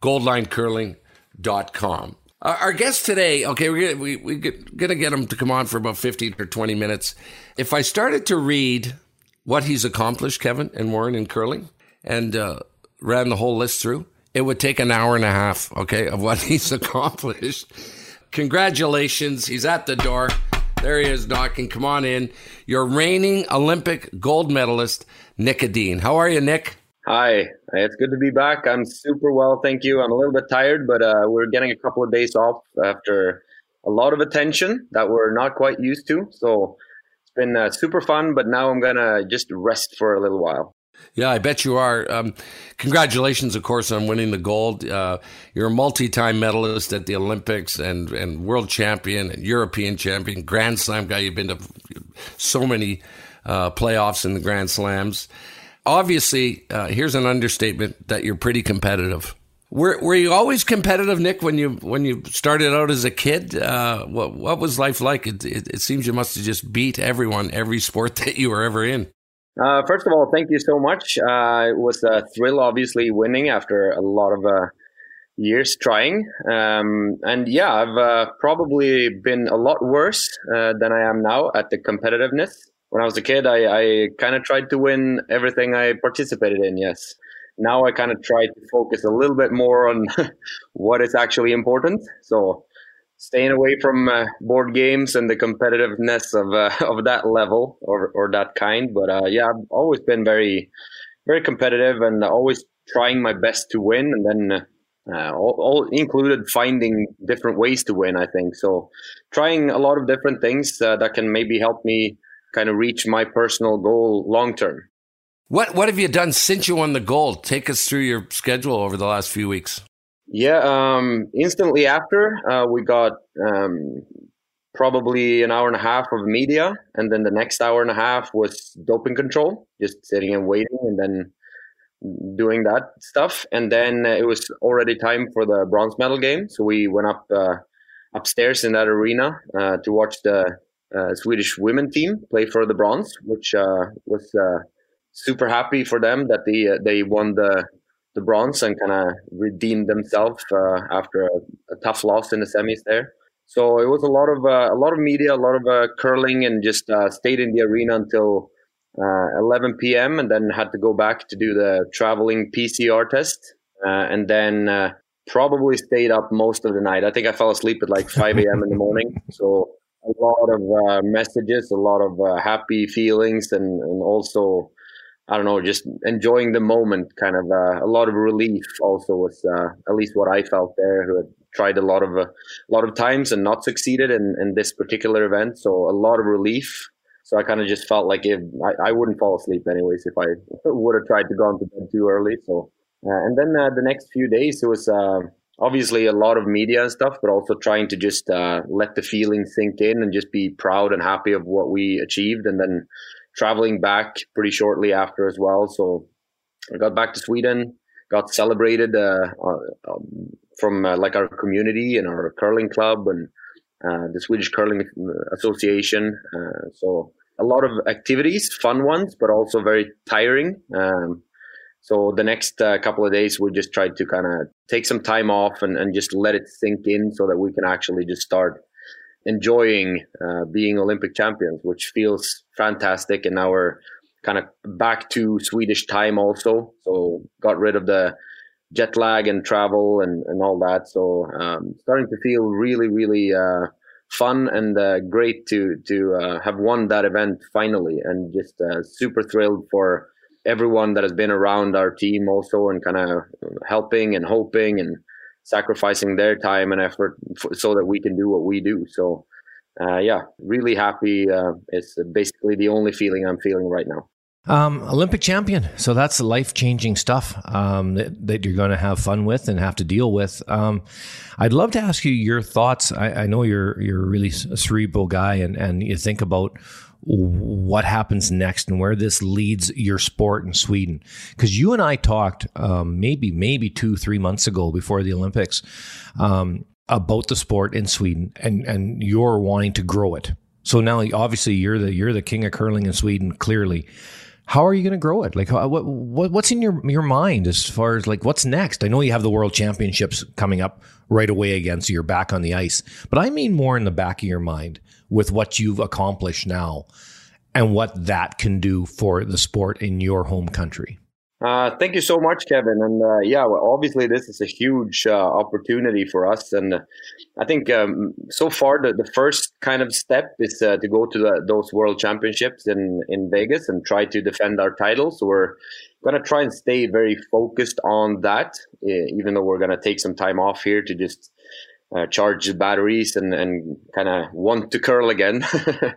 GoldlineCurling.com. Our guest today, okay, we're gonna, we, we're gonna get him to come on for about 15 or 20 minutes. If I started to read what he's accomplished, Kevin and Warren and curling, and uh, ran the whole list through, it would take an hour and a half, okay, of what he's accomplished. Congratulations. He's at the door. There he is knocking. Come on in. Your reigning Olympic gold medalist, Nick Edin. How are you, Nick? Hi, it's good to be back. I'm super well, thank you. I'm a little bit tired, but uh, we're getting a couple of days off after a lot of attention that we're not quite used to. So it's been uh, super fun, but now I'm gonna just rest for a little while. Yeah, I bet you are. Um, congratulations, of course, on winning the gold. Uh, you're a multi-time medalist at the Olympics and and world champion and European champion, Grand Slam guy. You've been to so many uh, playoffs in the Grand Slams. Obviously, uh, here's an understatement that you're pretty competitive. Were Were you always competitive, Nick? When you when you started out as a kid, uh, what what was life like? It, it, it seems you must have just beat everyone every sport that you were ever in. Uh, first of all, thank you so much. Uh, it was a thrill, obviously, winning after a lot of uh, years trying. Um, and yeah, I've uh, probably been a lot worse uh, than I am now at the competitiveness. When I was a kid, I, I kind of tried to win everything I participated in, yes. Now I kind of try to focus a little bit more on what is actually important. So staying away from uh, board games and the competitiveness of uh, of that level or or that kind. But uh, yeah, I've always been very very competitive and always trying my best to win, and then. Uh, all, all, included finding different ways to win. I think so. Trying a lot of different things uh, that can maybe help me kind of reach my personal goal long term. What What have you done since you won the gold? Take us through your schedule over the last few weeks. Yeah, um, instantly after, uh, we got um, probably an hour and a half of media, and then the next hour and a half was doping control, just sitting and waiting, and then doing that stuff. And then it was already time for the bronze medal game, so we went up uh, upstairs in that arena uh, to watch the uh, Swedish women team play for the bronze, which uh, was uh, super happy for them that they they won the the bronze and kind of redeemed themselves uh, after a, a, tough loss in the semis there. So it was a lot of uh, a lot of media, a lot of uh, curling, and just uh, stayed in the arena until uh, 11 p.m. and then had to go back to do the traveling PCR test, uh, and then probably stayed up most of the night. I think I fell asleep at like 5 a.m. in the morning. So a lot of messages, a lot of happy feelings, and, and also I don't know, just enjoying the moment, kind of uh, a lot of relief. Also, was uh, at least what I felt there. Who had tried a lot of uh, a lot of times and not succeeded in, in this particular event, so a lot of relief. So I kind of just felt like if I, I wouldn't fall asleep anyways if I would have tried to go into bed too early. So uh, and then uh, the next few days it was uh, obviously a lot of media and stuff, but also trying to just let the feeling sink in and just be proud and happy of what we achieved, and then traveling back pretty shortly after as well. So I got back to Sweden, got celebrated uh, uh, from uh, like our community and our curling club and uh, the Swedish Curling Association. Uh, so a lot of activities, fun ones, but also very tiring. Um, so the next uh, couple of days, we just tried to kind of take some time off and, and just let it sink in so that we can actually just start enjoying uh, being Olympic champions, which feels fantastic. And now we're kind of back to Swedish time also. So got rid of the jet lag and travel and, and all that. So um, starting to feel really, really uh, fun and uh, great to to uh, have won that event finally, and just uh, super thrilled for everyone that has been around our team also and kind of helping and hoping and sacrificing their time and effort f- so that we can do what we do. So, uh, yeah, really happy. Uh, it's basically the only feeling I'm feeling right now. Um, Olympic champion. So that's life changing stuff um, that, that, you're going to have fun with and have to deal with. Um, I'd love to ask you your thoughts. I, I, know you're you're a really cerebral guy, and and you think about what happens next and where this leads your sport in Sweden. Because you and I talked um, maybe maybe two three months ago before the Olympics um, about the sport in Sweden, and and you're wanting to grow it. So now, obviously, you're the you're the king of curling in Sweden. Clearly, how are you going to grow it? Like, what, what what's in your your mind as far as like what's next? I know you have the World Championships coming up right away again, so you're back on the ice. But I mean more in the back of your mind with what you've accomplished now and what that can do for the sport in your home country. Uh, thank you so much, Kevin. And uh, yeah, well, obviously this is a huge uh, opportunity for us. And uh, I think um, so far the, the first kind of step is uh, to go to the, those World Championships in in Vegas and try to defend our titles. So we're going to try and stay very focused on that, even though we're going to take some time off here to just uh, charge the batteries and, and kind of want to curl again.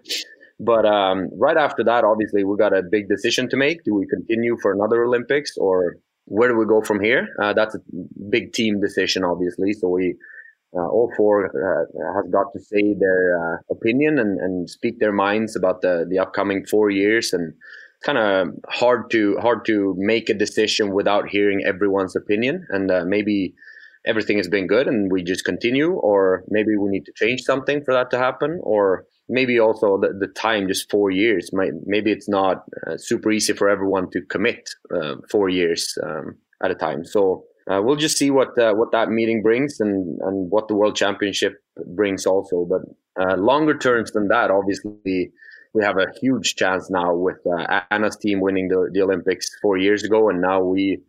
but um, right after that, obviously, we got a big decision to make. Do we continue for another Olympics or where do we go from here? Uh, that's a big team decision, obviously. So we uh, all four uh, has got to say their uh, opinion and, and speak their minds about the, the upcoming four years and kind of hard to hard to make a decision without hearing everyone's opinion and uh, maybe everything has been good and we just continue or maybe we need to change something for that to happen or maybe also the, the time, just four years. Might, maybe it's not uh, super easy for everyone to commit uh, four years um, at a time. So uh, we'll just see what uh, what that meeting brings and and what the World Championship brings also. But uh, longer terms than that, obviously. We have a huge chance now with uh, Anna's team winning the, the Olympics four years ago, and now we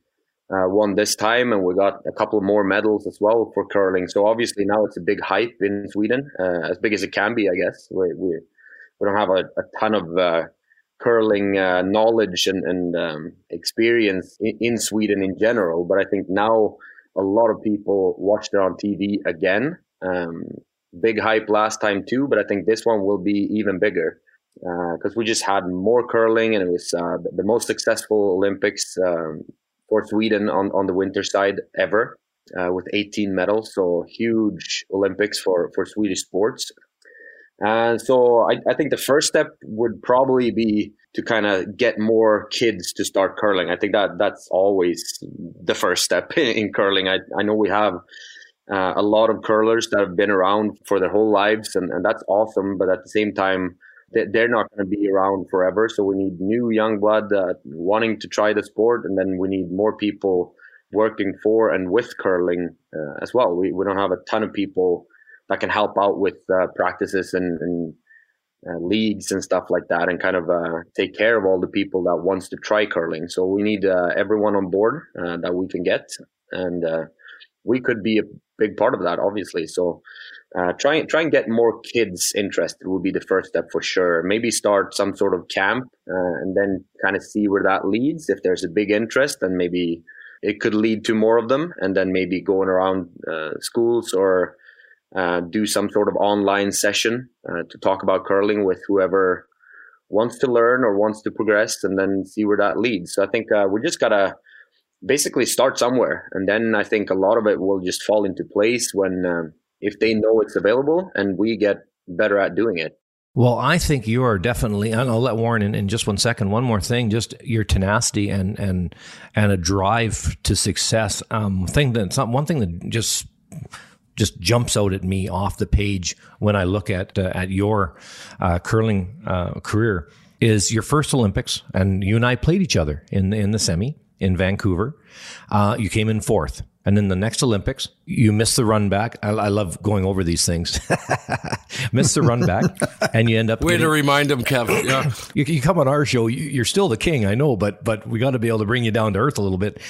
uh, won this time, and we got a couple more medals as well for curling. So obviously now it's a big hype in Sweden, uh, as big as it can be, I guess. We we, we don't have a, a ton of uh, curling uh, knowledge and, and um, experience in, in, Sweden in general, but I think now a lot of people watched it on TV again. Um, big hype last time too, but I think this one will be even bigger because uh, we just had more curling and it was uh, the most successful Olympics um, for Sweden on, on the winter side ever uh, with 18 medals. So huge Olympics for, for Swedish sports. And so I, I think the first step would probably be to kind of get more kids to start curling. I think that that's always the first step in, in curling. I, I know we have uh, a lot of curlers that have been around for their whole lives, and, and that's awesome. But at the same time, they're not going to be around forever. So we need new young blood uh, wanting to try the sport, and then we need more people working for and with curling uh, as well. We, we don't have a ton of people that can help out with uh, practices and, and uh, leagues and stuff like that, and kind of uh, take care of all the people that wants to try curling. So we need uh, everyone on board that we can get, and we could be a big part of that, obviously. So uh, try try and get more kids interested would be the first step for sure. Maybe start some sort of camp uh, and then kind of see where that leads. If there's a big interest, then maybe it could lead to more of them, and then maybe going around uh, schools or uh, do some sort of online session uh, to talk about curling with whoever wants to learn or wants to progress, and then see where that leads. So I think uh, we just gotta basically start somewhere, and then I think a lot of it will just fall into place when um, if they know it's available and we get better at doing it. Well, I think you are definitely, and I'll let Warren in, in just one second. One more thing, just your tenacity and and and a drive to success. Um, thing that one thing that just just jumps out at me off the page when I look at uh, at your uh, curling uh, career is your first Olympics, and you and I played each other in in the semi in Vancouver. Uh, you came in fourth. And then the next Olympics, you miss the run back. I, I love going over these things. miss the run back, and you end up. Way getting, to remind them, Kevin. Yeah. you, you, come on our show, you, are still the king, I know, but but we got to be able to bring you down to earth a little bit.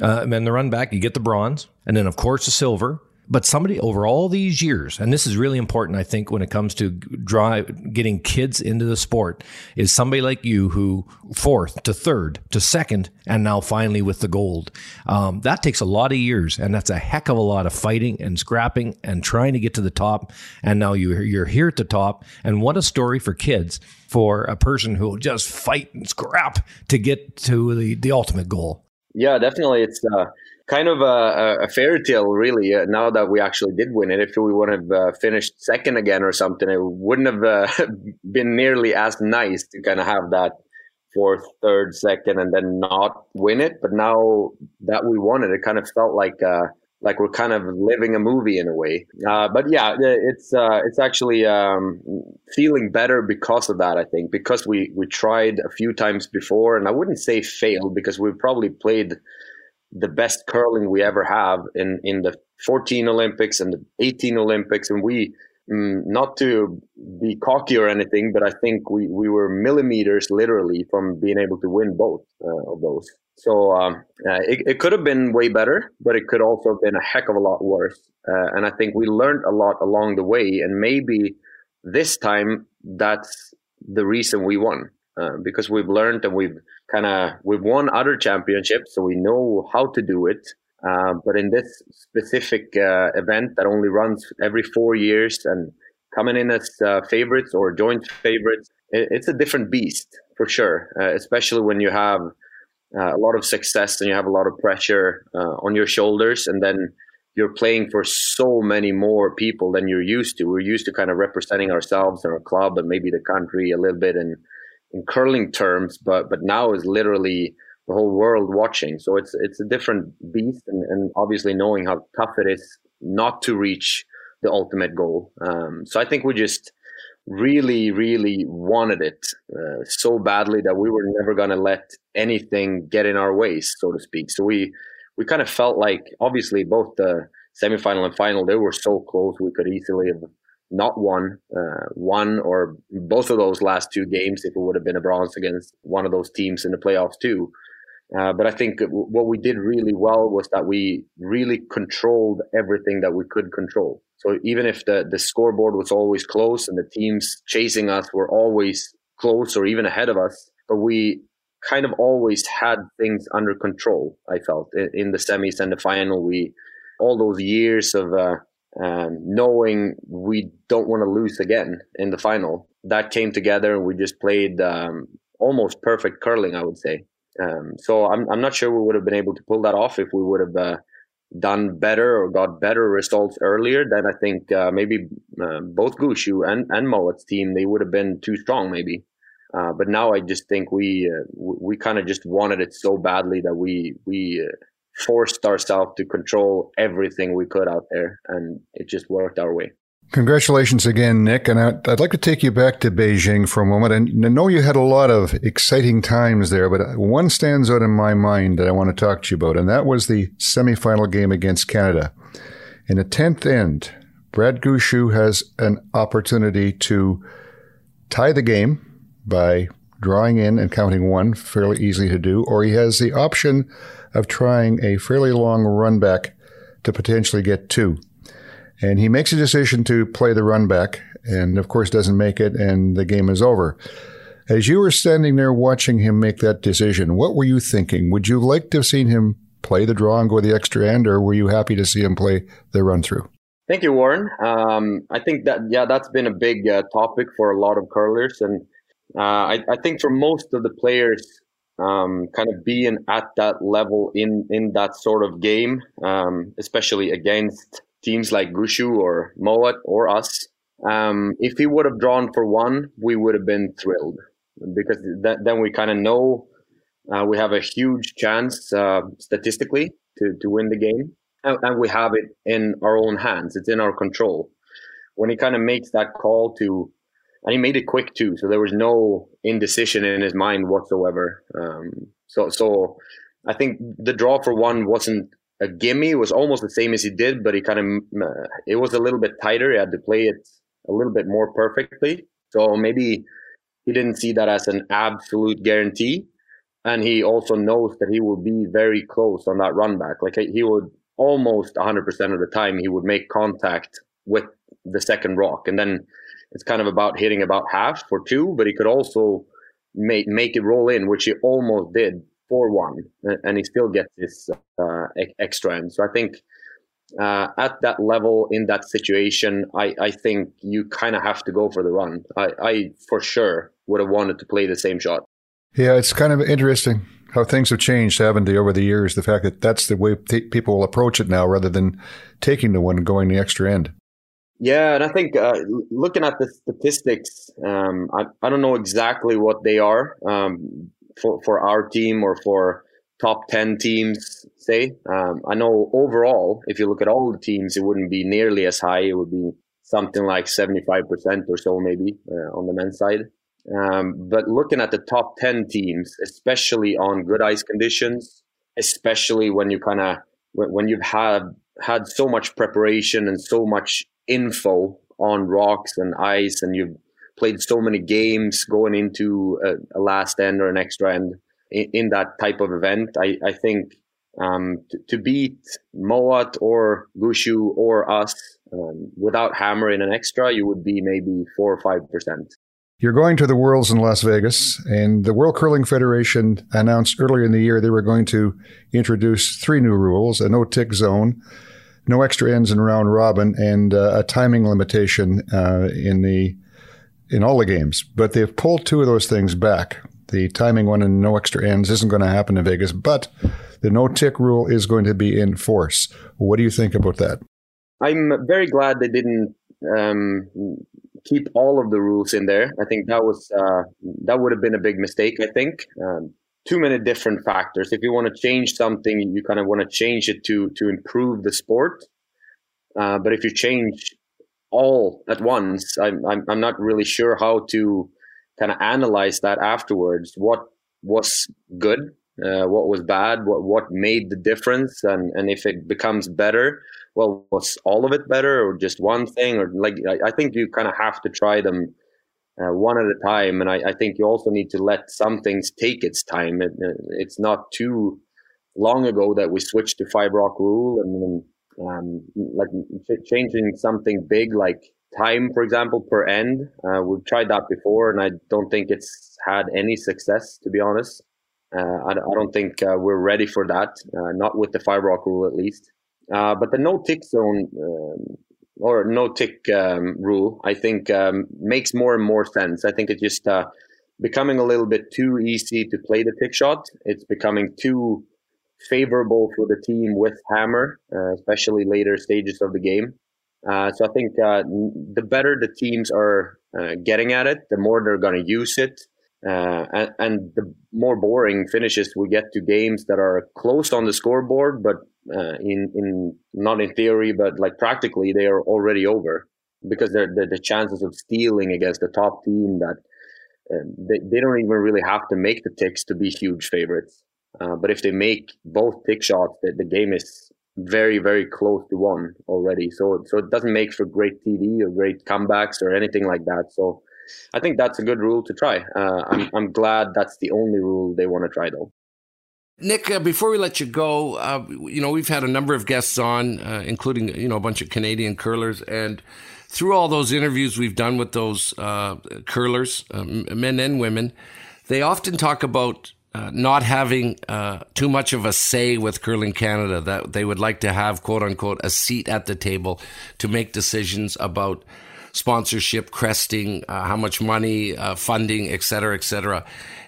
Uh, and then the run back, you get the bronze, and then of course the silver, but somebody over all these years, and this is really important, I think, when it comes to drive getting kids into the sport, is somebody like you who fourth to third to second, and now finally with the gold. Um, that takes a lot of years, and that's a heck of a lot of fighting and scrapping and trying to get to the top. And now you're you're here at the top, and what a story for kids for a person who will just fight and scrap to get to the the ultimate goal. Yeah, definitely. It's uh, kind of a, a fairy tale, really. Uh, now that we actually did win it, if we would have uh, finished second again or something, it wouldn't have uh, been nearly as nice to kind of have that fourth, third, second, and then not win it. But now that we won it, it kind of felt like uh, like we're kind of living a movie in a way. Uh, but yeah, it's uh, it's actually um, feeling better because of that. I think because we we tried a few times before, and I wouldn't say failed because we've probably played the best curling we ever have in in the 14 Olympics and the 18 Olympics, and we. Mm, not to be cocky or anything, but I think we, we were millimeters literally from being able to win both uh, of those. So um, uh, it, it could have been way better, but it could also have been a heck of a lot worse. Uh, and I think we learned a lot along the way. And maybe this time that's the reason we won uh, because we've learned and we've kind of we've won other championships, so we know how to do it. Uh, but in this specific uh, event that only runs every four years and coming in as uh, favorites or joint favorites, it, it's a different beast for sure. Uh, especially when you have uh, a lot of success and you have a lot of pressure uh, on your shoulders, and then you're playing for so many more people than you're used to. We're used to kind of representing ourselves and our club and maybe the country a little bit in in curling terms, but but now is literally the whole world watching. So it's it's a different beast, and, and obviously knowing how tough it is not to reach the ultimate goal. Um, so I think we just really, really wanted it uh, so badly that we were never going to let anything get in our ways, so to speak. So we we kind of felt like, obviously, both the semifinal and final they were so close we could easily have not won uh, one or both of those last two games if it would have been a bronze against one of those teams in the playoffs too. Uh, but I think what we did really well was that we really controlled everything that we could control. So even if the, the scoreboard was always close and the teams chasing us were always close or even ahead of us, but we kind of always had things under control. I felt in, in the semis and the final, we all those years of uh, um, knowing we don't want to lose again in the final. That came together, and we just played um, almost perfect curling, I would say. Um, so I'm I'm not sure we would have been able to pull that off if we would have uh, done better or got better results earlier. Then I think uh, maybe uh, both Gushue and and Mouat's team they would have been too strong, maybe. Uh, but now I just think we uh, we kind of just wanted it so badly that we we uh, forced ourselves to control everything we could out there, and it just worked our way. Congratulations again, Nick. And I'd like to take you back to Beijing for a moment. And I know you had a lot of exciting times there, but one stands out in my mind that I want to talk to you about, and that was the semifinal game against Canada. In the 10th end, Brad Gushue has an opportunity to tie the game by drawing in and counting one, fairly easy to do, or he has the option of trying a fairly long run back to potentially get two. And he makes a decision to play the run back and, of course, doesn't make it, and the game is over. As you were standing there watching him make that decision, what were you thinking? Would you like to have seen him play the draw and go the extra end, or were you happy to see him play the run through? Thank you, Warren. Um, I think that yeah, that's been a big uh, topic for a lot of curlers, and uh, I, I, think for most of the players, um, kind of being at that level in in that sort of game, um, especially against teams like Gushue or Mouat or us. Um, if he would have drawn for one, we would have been thrilled because th- then we kind of know uh, we have a huge chance uh, statistically to, to win the game. And, and, we have it in our own hands, it's in our control. When he kind of makes that call to, and he made it quick too, so there was no indecision in his mind whatsoever. Um, so, so I think the draw for one wasn't a gimme. It was almost the same as he did, but he kind of uh, it was a little bit tighter. He had to play it a little bit more perfectly. So maybe he didn't see that as an absolute guarantee, and he also knows that he will be very close on that run back. Like he would almost 100% of the time he would make contact with the second rock, and then it's kind of about hitting about half for two, but he could also make make it roll in, which he almost did for one, and he still gets this uh, extra end. So I think uh, at that level in that situation, I, I think you kind of have to go for the run. I, I for sure would have wanted to play the same shot. Yeah, it's kind of interesting how things have changed, haven't they, over the years? The fact that that's the way t- people will approach it now, rather than taking the one and going the extra end. Yeah, and I think uh, looking at the statistics, um, I, I don't know exactly what they are, um, for, for our team or for top 10 teams, say. Um, I know overall, if you look at all the teams, it wouldn't be nearly as high. It would be something like 75% or so, maybe uh, on the men's side. Um, but looking at the top 10 teams, especially on good ice conditions, especially when you kind of, when, you've had, had so much preparation and so much info on rocks and ice and you've played so many games going into a, a last end or an extra end in, in that type of event. I, I think um, to, to, beat Mouat or Gushue or us um, without hammering an extra, you would be maybe four or five percent. You're going to the Worlds in Las Vegas, and the World Curling Federation announced earlier in the year they were going to introduce three new rules: a no-tick zone, no extra ends in round robin, and uh, a timing limitation uh, in the in all the games, but they've pulled two of those things back. The timing one and no extra ends isn't going to happen in Vegas, but the no tick rule is going to be in force. What do you think about that? I'm very glad they didn't um, keep all of the rules in there. I think that was uh, that would have been a big mistake. I think um, too many different factors. If you want to change something, you kind of want to change it to to improve the sport. Uh, but if you change all at once. I'm, I'm, I'm not really sure how to kind of analyze that afterwards. What was good, uh, what was bad, what what made the difference, and and if it becomes better, well, was all of it better, or just one thing, or like I, I think you kind of have to try them. Uh, one at a time, and I, I, think you also need to let some things take its time. It, it's not too long ago that we switched to five rock rule, and um, like changing something big like time, for example, per end. Uh, we've tried that before, and I don't think it's had any success, to be honest. Uh, I, I, don't think uh, we're ready for that, uh, not with the five rock rule at least. Uh, but the no tick zone um, or no tick um, rule, I think, um, makes more and more sense. I think it's just uh, becoming a little bit too easy to play the tick shot. It's becoming too favorable for the team with hammer, especially later stages of the game. Uh, so I think uh, the better the teams are uh, getting at it, the more they're going to use it. Uh, and, and, the more boring finishes we get to games that are close on the scoreboard, but uh, in, in not in theory, but like practically, they are already over because they're, they're the chances of stealing against the top team that um, they, they don't even really have to make the ticks to be huge favorites. but if they make both tick shots, the, the game is very very close to one already so so it doesn't make for great tv or great comebacks or anything like that so i think that's a good rule to try. Uh, I'm, I'm glad that's the only rule they want to try though. Nick, uh, before we let you go, uh, you know we've had a number of guests on, uh, including you know a bunch of Canadian curlers, and through all those interviews we've done with those uh, curlers, um, men and women, they often talk about uh, not having uh, too much of a say with Curling Canada, that they would like to have, quote unquote, a seat at the table to make decisions about sponsorship, cresting, uh, how much money, uh, funding, et cetera, et cetera.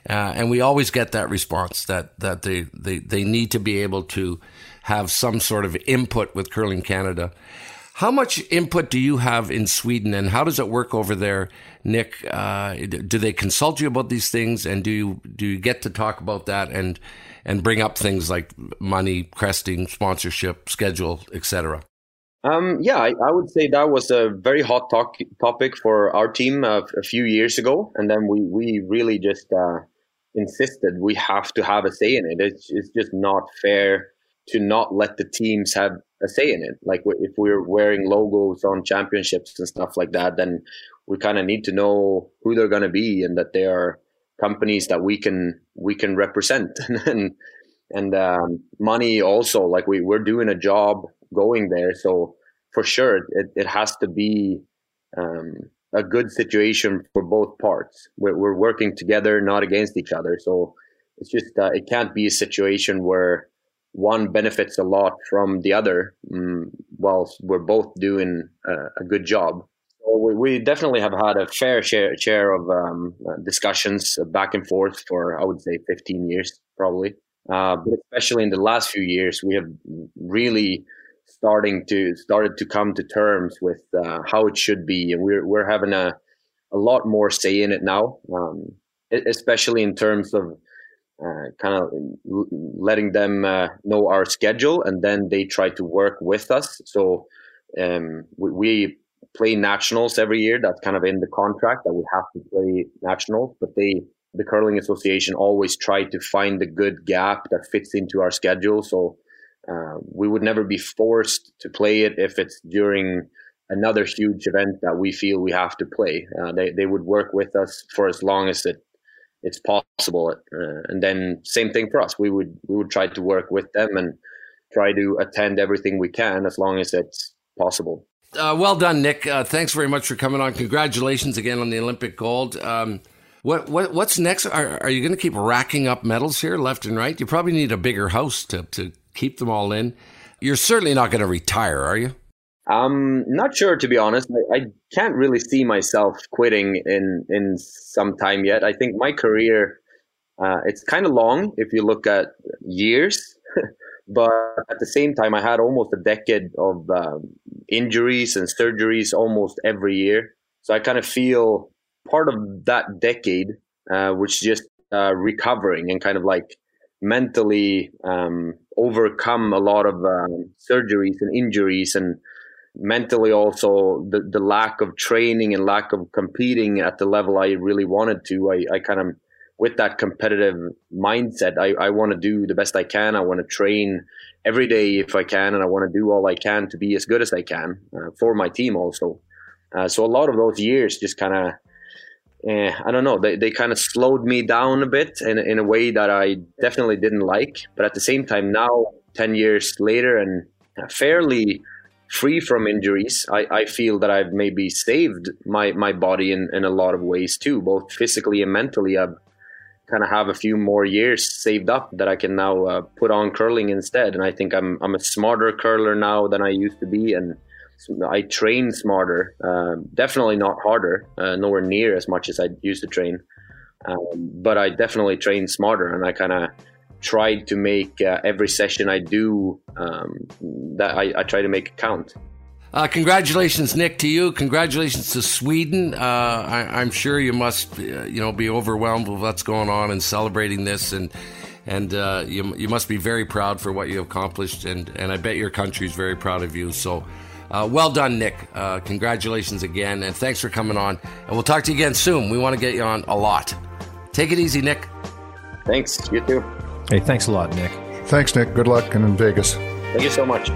Uh, and we always get that response that, that they, they, they need to be able to have some sort of input with Curling Canada. How much input do you have in Sweden, and how does it work over there, Nick? Uh, do they consult you about these things, and do you do you get to talk about that and and bring up things like money, cresting, sponsorship, schedule, etc.? Um, yeah, I, I, would say that was a very hot talk, topic for our team uh, a few years ago, and then we we really just uh, insisted we have to have a say in it. It's, it's just not fair to not let the teams have a say in it. Like if we're wearing logos on championships and stuff like that, then we kind of need to know who they're going to be and that they are companies that we can we can represent and and um, money also. Like we we're doing a job going there, so for sure it, it has to be. Um, a good situation for both parts. We're, we're working together, not against each other. So it's just uh, it can't be a situation where one benefits a lot from the other um, whilst we're both doing a, a good job. So we, we, definitely have had a fair share, share of um, discussions back and forth for, I would say, 15 years probably. Uh, but especially in the last few years, we have really starting to started to come to terms with uh, how it should be, and we're we're having a a lot more say in it now, um, especially in terms of uh, kind of letting them uh, know our schedule and then they try to work with us. So um, we, we, play nationals every year. That's kind of in the contract that we have to play nationals but they the curling association always try to find the good gap that fits into our schedule. So uh, we would never be forced to play it if it's during another huge event that we feel we have to play uh, they, they would work with us for as long as it it's possible. Uh, and then same thing for us. We would we would try to work with them and try to attend everything we can as long as it's possible. Uh, well done, Nick. Uh, thanks very much for coming on. Congratulations again on the Olympic gold. Um, what, what what's next? Are, are you going to keep racking up medals here, left and right? You probably need a bigger house to to keep them all in. You're certainly not going to retire, are you? I'm not sure, to be honest. I, I, can't really see myself quitting in in some time yet. I think my career uh, it's kind of long if you look at years, but at the same time, I had almost a decade of um, injuries and surgeries almost every year. So I kind of feel part of that decade, uh, which just uh, recovering and kind of like mentally um, overcome a lot of um, surgeries and injuries and mentally also the, the lack of training and lack of competing at the level I really wanted to. I, I kind of with that competitive mindset, I, I want to do the best I can. I want to train every day if I can, and I want to do all I can to be as good as I can uh, for my team also. Uh, so a lot of those years just kind of, eh, I don't know, they, they kind of slowed me down a bit in, in a way that I definitely didn't like. But at the same time, now, 10 years later, and fairly free from injuries, I, I feel that I've maybe saved my, my body in, in a lot of ways too, both physically and mentally. I've kind of have a few more years saved up that I can now uh, put on curling instead. And I think I'm I'm a smarter curler now than I used to be, and I train smarter. Uh, definitely not harder, uh, nowhere near as much as I used to train. Um, but I definitely train smarter, and I kind of tried to make uh, every session I do um, that I, I try to make count. Uh, congratulations, Nick, to you. Congratulations to Sweden. Uh, I, am sure you must, uh, you know, be overwhelmed with what's going on and celebrating this, and and uh, you you must be very proud for what you accomplished, and and I bet your country is very proud of you. So. Uh, well done, Nick. Uh, congratulations again, and thanks for coming on. And we'll talk to you again soon. We want to get you on a lot. Take it easy, Nick. Thanks. You too. Hey, thanks a lot, Nick. Thanks, Nick. Good luck and in Vegas. Thank you so much.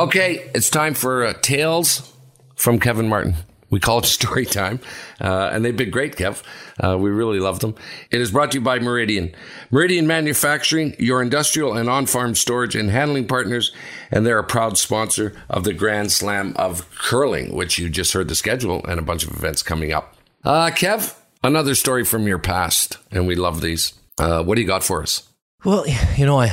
Okay, it's time for uh, Tales from Kevin Martin. We call it story time, uh, and they've been great, Kev. Uh, we really love them. It is brought to you by Meridian. Meridian Manufacturing, your industrial and on farm storage and handling partners, and they're a proud sponsor of the Grand Slam of Curling, which you just heard the schedule and a bunch of events coming up. Uh, Kev, another story from your past, and we love these. Uh, what do you got for us? Well, you know, I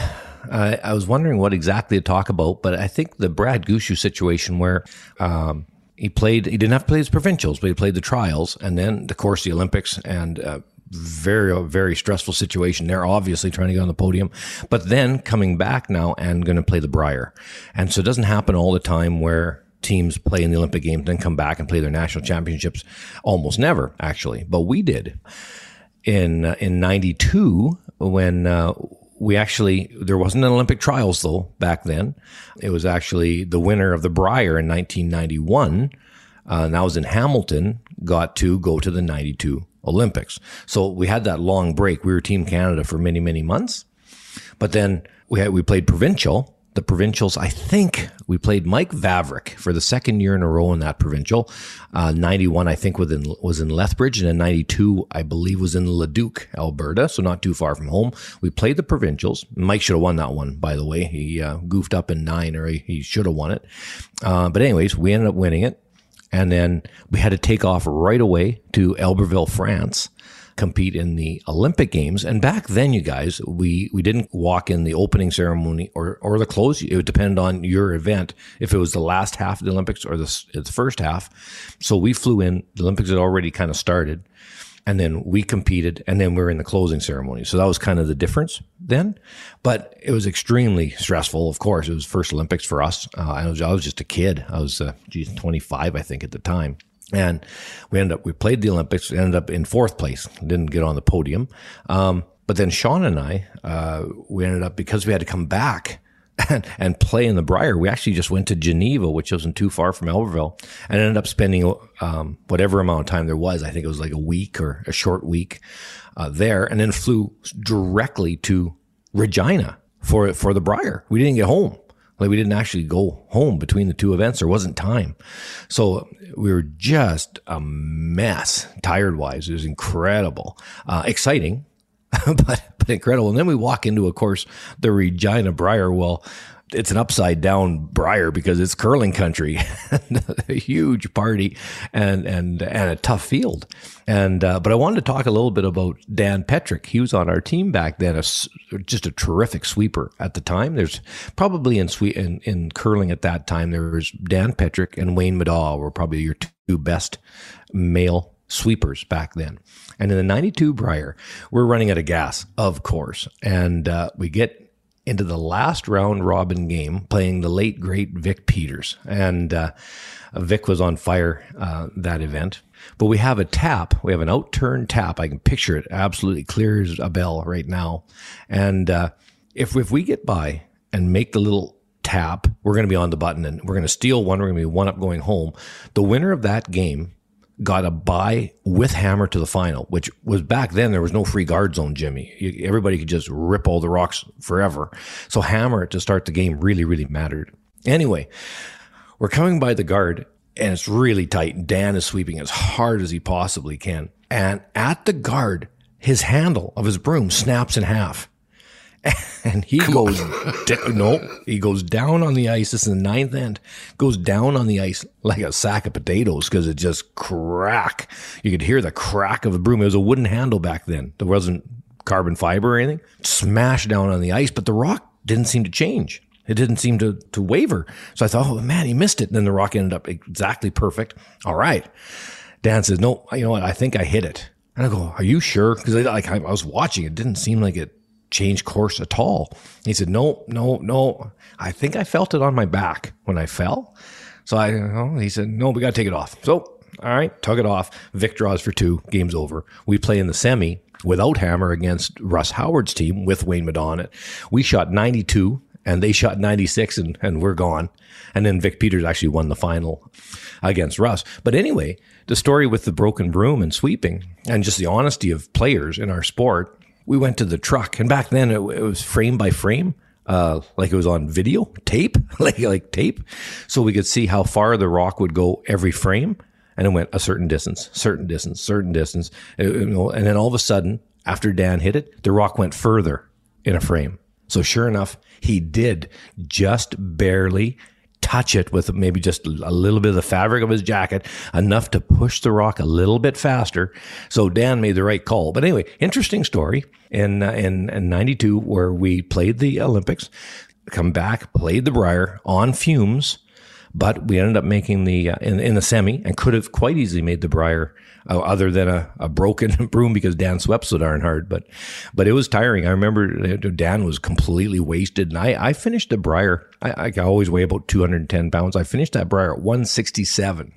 uh, I was wondering what exactly to talk about, but I think the Brad Gushue situation where um, he played, he didn't have to play his provincials, but he played the trials and then, of course, the Olympics and uh, very, very stressful situation. They're obviously trying to get on the podium, but then coming back now and going to play the Brier. And so it doesn't happen all the time where teams play in the Olympic Games, then come back and play their national championships. Almost never, actually, but we did in uh, in '92 when uh, we actually there wasn't an Olympic trials though back then. It was actually the winner of the Brier in 1991, uh, and that was in Hamilton. Got to go to the 92 Olympics. So we had that long break. We were Team Canada for many many months, but then we had we played provincial the provincials. I think we played Mike Vavrick for the second year in a row in that provincial. Uh, 91, I think, was in, was in Lethbridge, and then 92, I believe, was in Leduc, Alberta, so not too far from home. We played the provincials. Mike should have won that one, by the way. He uh, goofed up in nine, or he, he should have won it. Uh, but, anyways, we ended up winning it. And then we had to take off right away to Albertville, France compete in the Olympic Games. And back then, you guys, we, we didn't walk in the opening ceremony or, or the close. It would depend on your event if it was the last half of the Olympics or the, the first half. So we flew in. The Olympics had already kind of started. And then we competed, and then we are in the closing ceremony. So that was kind of the difference then. But it was extremely stressful. Of course, it was first Olympics for us. Uh, I, was, I was just a kid. I was, uh, geez, 25, I think, at the time. And we ended up, we played the Olympics, ended up in fourth place, didn't get on the podium. Um, but then Sean and I, uh, we ended up, because we had to come back and, and, play in the Brier, we actually just went to Geneva, which wasn't too far from Albertville, and ended up spending um, whatever amount of time there was. I think it was like a week or a short week uh, there, and then flew directly to Regina for for the Brier. We didn't get home. Like we didn't actually go home between the two events. There wasn't time. So we were just a mess, tired wise. It was incredible, uh, exciting, but, but incredible. And then we walk into, of course, the Regina Brier. Well, it's an upside down Brier because it's curling country, a huge party and and and a tough field. And uh, but I wanted to talk a little bit about Dan Petryk. He was on our team back then, a, just a terrific sweeper at the time. There's probably in sweet in, in curling at that time there was Dan Petryk and Wayne Middaugh were probably your two best male sweepers back then. And in the 92 Brier, we're running out of gas, of course. And uh, we get into the last round robin game playing the late great Vic Peters, and uh, Vic was on fire uh, that event. But we have a tap, we have an outturned tap. I can picture it absolutely clear as a bell right now. And uh, if if we get by and make the little tap, we're going to be on the button and we're going to steal one. We're going to be one up going home. The winner of that game got a buy with hammer to the final, which was back then there was no free guard zone, Jimmy. Everybody could just rip all the rocks forever. So hammer to start the game really, really mattered. Anyway, we're coming by the guard and it's really tight. Dan is sweeping as hard as he possibly can. And at the guard, his handle of his broom snaps in half. And he Come goes, da- no, he goes down on the ice. This is the ninth end, goes down on the ice like a sack of potatoes because it just crack. You could hear the crack of the broom. It was a wooden handle back then. There wasn't carbon fiber or anything. Smashed down on the ice, but the rock didn't seem to change. It didn't seem to, to waver. So I thought, oh man, he missed it. And then the rock ended up exactly perfect. All right. Dan says, no, you know what? I think I hit it. And I go, are you sure? Because I, like, I was watching. It didn't seem like it changed course at all. He said, no, no, no. I think I felt it on my back when I fell. So I, he said, no, we got to take it off. So, all right, tug it off. Vic draws for two. Game's over. We play in the semi without Hammer against Russ Howard's team with Wayne Middaugh. We shot 92 and they shot 96 and, and we're gone. And then Vic Peters actually won the final against Russ. But anyway, the story with the broken broom and sweeping and just the honesty of players in our sport, we went to the truck. And back then it, it was frame by frame. Uh, like it was on video tape, like like tape, so we could see how far the rock would go every frame, and it went a certain distance, certain distance, certain distance, you know, and then all of a sudden, after Dan hit it, the rock went further in a frame. So sure enough, he did just barely touch it with maybe just a little bit of the fabric of his jacket, enough to push the rock a little bit faster. So Dan made the right call. But anyway, interesting story in uh, in, in 92 where we played the Olympics, come back, played the Brier on fumes, but we ended up making the uh, in, in the semi and could have quite easily made the Brier uh, other than a, a broken broom because Dan swept so darn hard. But but it was tiring. I remember uh, Dan was completely wasted, and I, I finished the Brier. I, I always weigh about 210 pounds. I finished that Brier at 167.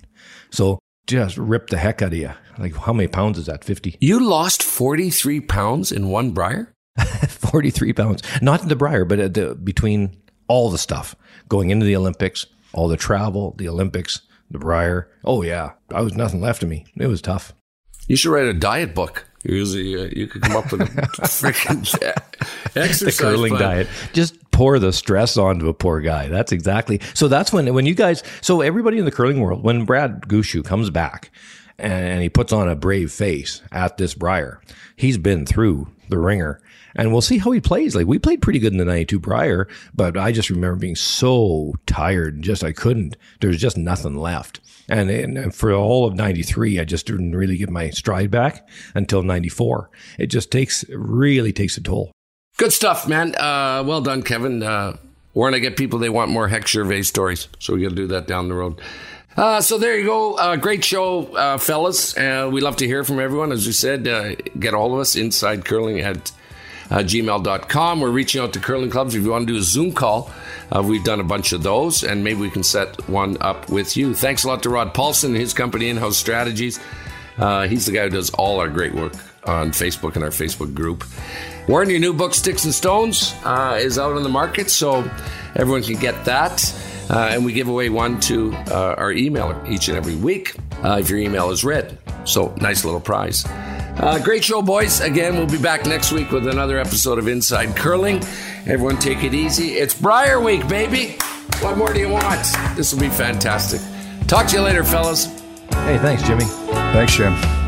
So just ripped the heck out of you. Like how many pounds is that? 50. You lost 43 pounds in one Brier. 43 pounds, not in the Brier, but the, between all the stuff going into the Olympics, all the travel, the Olympics, the Brier. Oh yeah, I was nothing left of me. It was tough. You should write a diet book. Usually, uh, you could come up with a freaking exercise the curling plan. diet. Just pour the stress onto a poor guy. That's exactly. So that's when when you guys. So everybody in the curling world, when Brad Gushue comes back and he puts on a brave face at this Brier, he's been through the wringer and we'll see how he plays. Like we played pretty good in the 92 Brier, but I just remember being so tired and just I couldn't. There was just nothing left. And, and for all of 93, I just didn't really get my stride back until 94. It just takes, really takes a toll. Good stuff, man. Uh, well done, Kevin. Uh, we're going to get people, they want more Hec Gervais stories. So we got to do that down the road. Uh, so there you go. Uh, great show, uh, fellas. Uh, we love to hear from everyone. As we said, uh, get all of us inside curling at uh, gmail.com. We're reaching out to curling clubs. If you want to do a Zoom call, uh, we've done a bunch of those, and maybe we can set one up with you. Thanks a lot to Rod Paulson and his company, In House Strategies. Uh, he's the guy who does all our great work on Facebook and our Facebook group. Warren, your new book, Sticks and Stones, uh, is out on the market, so everyone can get that. Uh, and we give away one to uh, our emailer each and every week uh, if your email is read. So, nice little prize. Uh, great show, boys. Again, we'll be back next week with another episode of Inside Curling. Everyone, take it easy. It's Brier Week, baby. What more do you want? This will be fantastic. Talk to you later, fellas. Hey, thanks, Jimmy. Thanks, Jim.